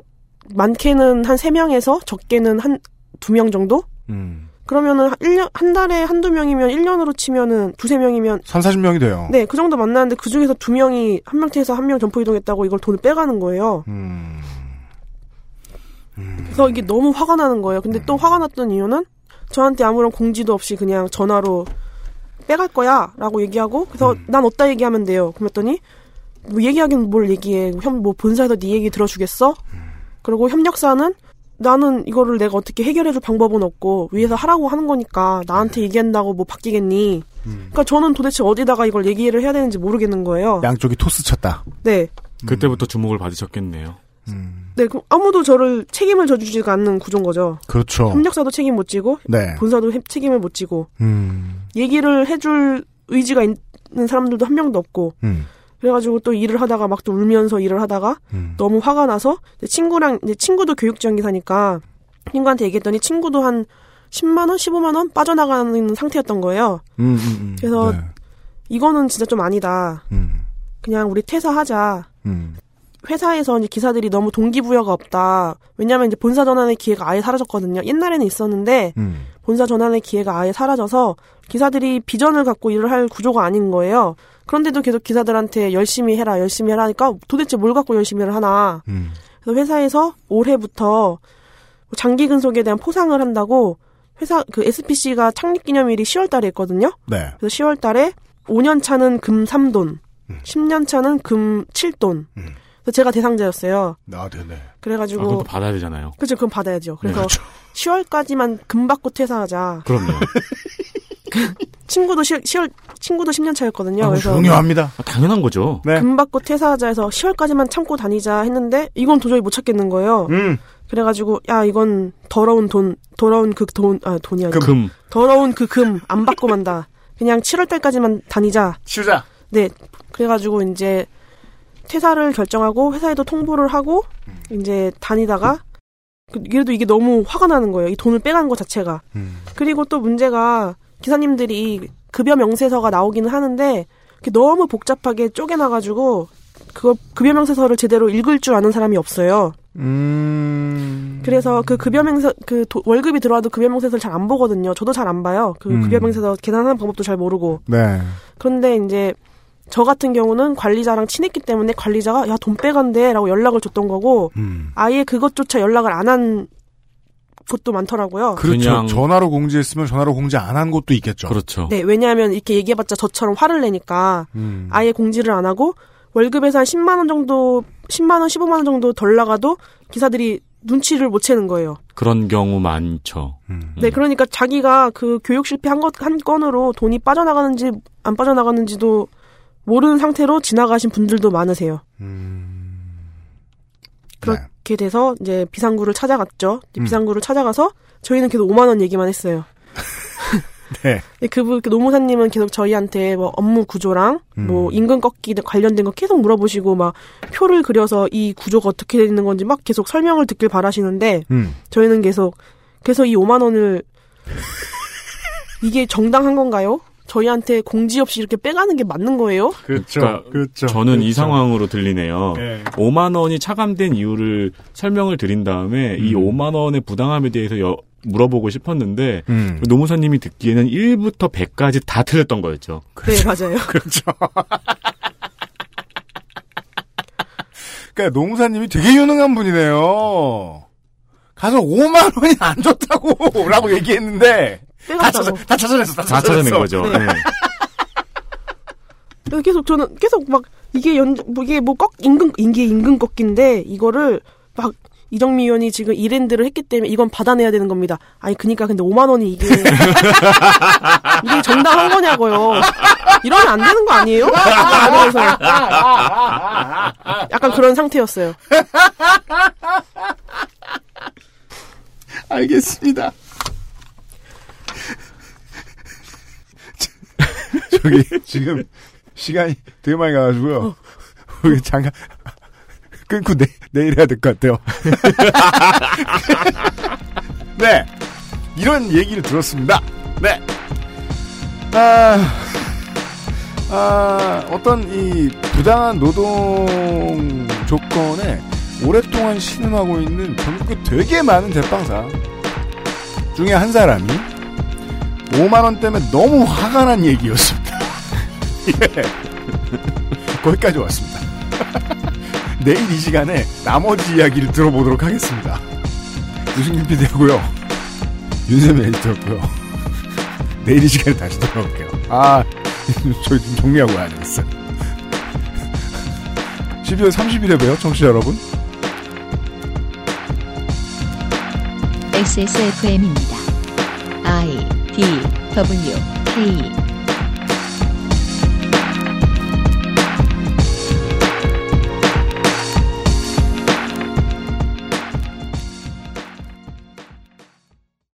많게는 한 세명에서 적게는 한두명 정도? 음. 그러면은 1년, 한 달에 한두 명이면 1년으로 치면은 두세 명이면 3, 40명이 돼요. 네, 그 정도 만나는데 그 중에서 두 명이 한명 퇴해서 한 명 점포 이동했다고 이걸 돈을 빼가는 거예요. 음. 그래서 이게 너무 화가 나는 거예요. 근데 또 화가 났던 이유는 저한테 아무런 공지도 없이 그냥 전화로 빼갈 거야 라고 얘기하고 그래서 난 어디다 얘기하면 돼요. 그랬더니 뭐 얘기하긴 뭘 얘기해. 현, 뭐 본사에서 네 얘기 들어주겠어? 그리고 협력사는 나는 이거를 내가 어떻게 해결해줄 방법은 없고 위에서 하라고 하는 거니까 나한테 얘기한다고 뭐 바뀌겠니? 그러니까 저는 도대체 어디다가 이걸 얘기를 해야 되는지 모르겠는 거예요. 양쪽이 토스 쳤다. 네. 그때부터 주목을 받으셨겠네요. 네, 그럼 아무도 저를 책임을 져주지가 않는 구조인 거죠. 그렇죠. 협력사도 책임 못 지고 네. 본사도 해- 책임을 못 지고 음. 얘기를 해줄 의지가 있는 사람들도 한 명도 없고 음. 그래가지고 또 일을 하다가 막 또 울면서 일을 하다가 음. 너무 화가 나서 친구랑 이제 친구도 교육지원 기사니까 친구한테 얘기했더니 친구도 한 10만 원, 15만 원 빠져나가는 상태였던 거예요. 음, 음, 음. 그래서 네. 이거는 진짜 좀 아니다. 음. 그냥 우리 퇴사하자. 음. 회사에서 이제 기사들이 너무 동기부여가 없다. 왜냐면 이제 본사 전환의 기회가 아예 사라졌거든요. 옛날에는 있었는데 음. 본사 전환의 기회가 아예 사라져서 기사들이 비전을 갖고 일을 할 구조가 아닌 거예요. 그런데도 계속 기사들한테 열심히 해라, 열심히 해라 하니까 도대체 뭘 갖고 열심히 를 하나. 음. 그래서 회사에서 올해부터 장기 근속에 대한 포상을 한다고 회사 그 SPC가 창립 기념일이 10월 달에 있거든요. 네. 그래서 10월 달에 5년 차는 금 3돈, 10년 차는 금 7돈. 그래서 제가 대상자였어요. 아, 네네. 그래가지고 아, 그것도 받아야 되잖아요. 그죠, 그럼 받아야죠. 그래서 네. 10월까지만 금 받고 퇴사하자. 그럼요. 친구도 10, 10월 친구도 10년 차였거든요. 아, 그래서 중요합니다. 아, 당연한 거죠. 네. 금 받고 퇴사하자 해서 10월까지만 참고 다니자 했는데 이건 도저히 못 찾겠는 거예요. 음. 그래가지고 야 이건 더러운 돈, 더러운 그 돈, 아 돈이 아니라 금. 더러운 그 금 안 받고 만다. 그냥 7월 달까지만 다니자. 쉬자. 네. 그래가지고 이제 퇴사를 결정하고 회사에도 통보를 하고 이제 다니다가 그- 그래도 이게 너무 화가 나는 거예요. 이 돈을 빼간 것 자체가. 음. 그리고 또 문제가 기사님들이 급여 명세서가 나오기는 하는데 너무 복잡하게 쪼개놔가지고 그거 급여 명세서를 제대로 읽을 줄 아는 사람이 없어요. 음. 그래서 그 급여 명세 그 도- 월급이 들어와도 급여 명세서를 잘 안 보거든요. 저도 잘 안 봐요. 그 음. 급여 명세서 계산하는 방법도 잘 모르고. 네. 그런데 이제 저 같은 경우는 관리자랑 친했기 때문에 관리자가 야 돈 빼간대라고 연락을 줬던 거고 음. 아예 그것조차 연락을 안 한 곳도 많더라고요. 그렇죠. 그냥- 전화로 공지했으면 전화로 공지 안 한 곳도 있겠죠. 그렇죠. 네, 왜냐하면 이렇게 얘기해봤자 저처럼 화를 내니까 음. 아예 공지를 안 하고 월급에서 한 10만 원 정도, 10만 원, 15만 원 정도 덜 나가도 기사들이 눈치를 못 채는 거예요. 그런 경우 많죠. 음. 네, 그러니까 자기가 그 교육 실패 한 것, 한 건으로 돈이 빠져나가는지 안 빠져나가는지도 모르는 상태로 지나가신 분들도 많으세요. 음. 그렇 게 돼서 이제 비상구를 찾아갔죠. 음. 비상구를 찾아가서 저희는 계속 5만 원 얘기만 했어요. 네. 그분 그 노무사님은 계속 저희한테 뭐 업무 구조랑 뭐 음. 임금 꺾기 관련된 거 계속 물어보시고 막 표를 그려서 이 구조가 어떻게 되는 건지 막 계속 설명을 듣길 바라시는데 음. 저희는 계속 그래서 이 5만 원을 이게 정당한 건가요? 저희한테 공지 없이 이렇게 빼가는 게 맞는 거예요? 그렇죠. 그러니까 그렇죠. 저는 이 그렇죠. 상황으로 들리네요. 네. 5만 원이 차감된 이유를 설명을 드린 다음에 이 음. 5만 원의 부당함에 대해서 여- 물어보고 싶었는데 음. 노무사님이 듣기에는 1부터 100까지 다 틀렸던 거였죠. 네, 맞아요. 그렇죠. 그러니까 농사님이 되게 유능한 분이네요. 가서 5만 원이 안 좋다고 라고 얘기했는데 다, 찾아. 다 찾아냈어. 다, 다 찾아낸. 거죠. 네. 네. 그래서 계속 저는 계속 막 이게 연뭐 이게 뭐 꺾 임금 이게 임금 꺾기인데 이거를 막 이정미 의원이 지금 이랜드를 했기 때문에 이건 받아내야 되는 겁니다. 아니 그니까 근데 5만 원이 이게 이게 정당한 거냐고요. 이러면 안 되는 거 아니에요? 이러면서. 약간 그런 상태였어요. 알겠습니다. 저기 지금 시간이 되게 많이 가가지고요. 우리 잠깐 끊고 내, 내일 해야 될 것 같아요. 네. 이런 얘기를 들었습니다. 네. 아, 아, 어떤 이 부당한 노동 조건에 오랫동안 신음하고 있는 전국 되게 많은 제빵사 중에 한 사람이 5만원 때문에 너무 화가 난 얘기였습니다. 예. 거기까지 왔습니다. 내일 이 시간에 나머지 이야기를 들어보도록 하겠습니다. 유승균 PD하고요. 윤세미 에디터였고요. 내일 이 시간에 다시 돌아올게요. 아, 저희 좀 정리하고 와야 되겠어요. 12월 30일에 봬요, 청취자 여러분. XSFM입니다. I d w c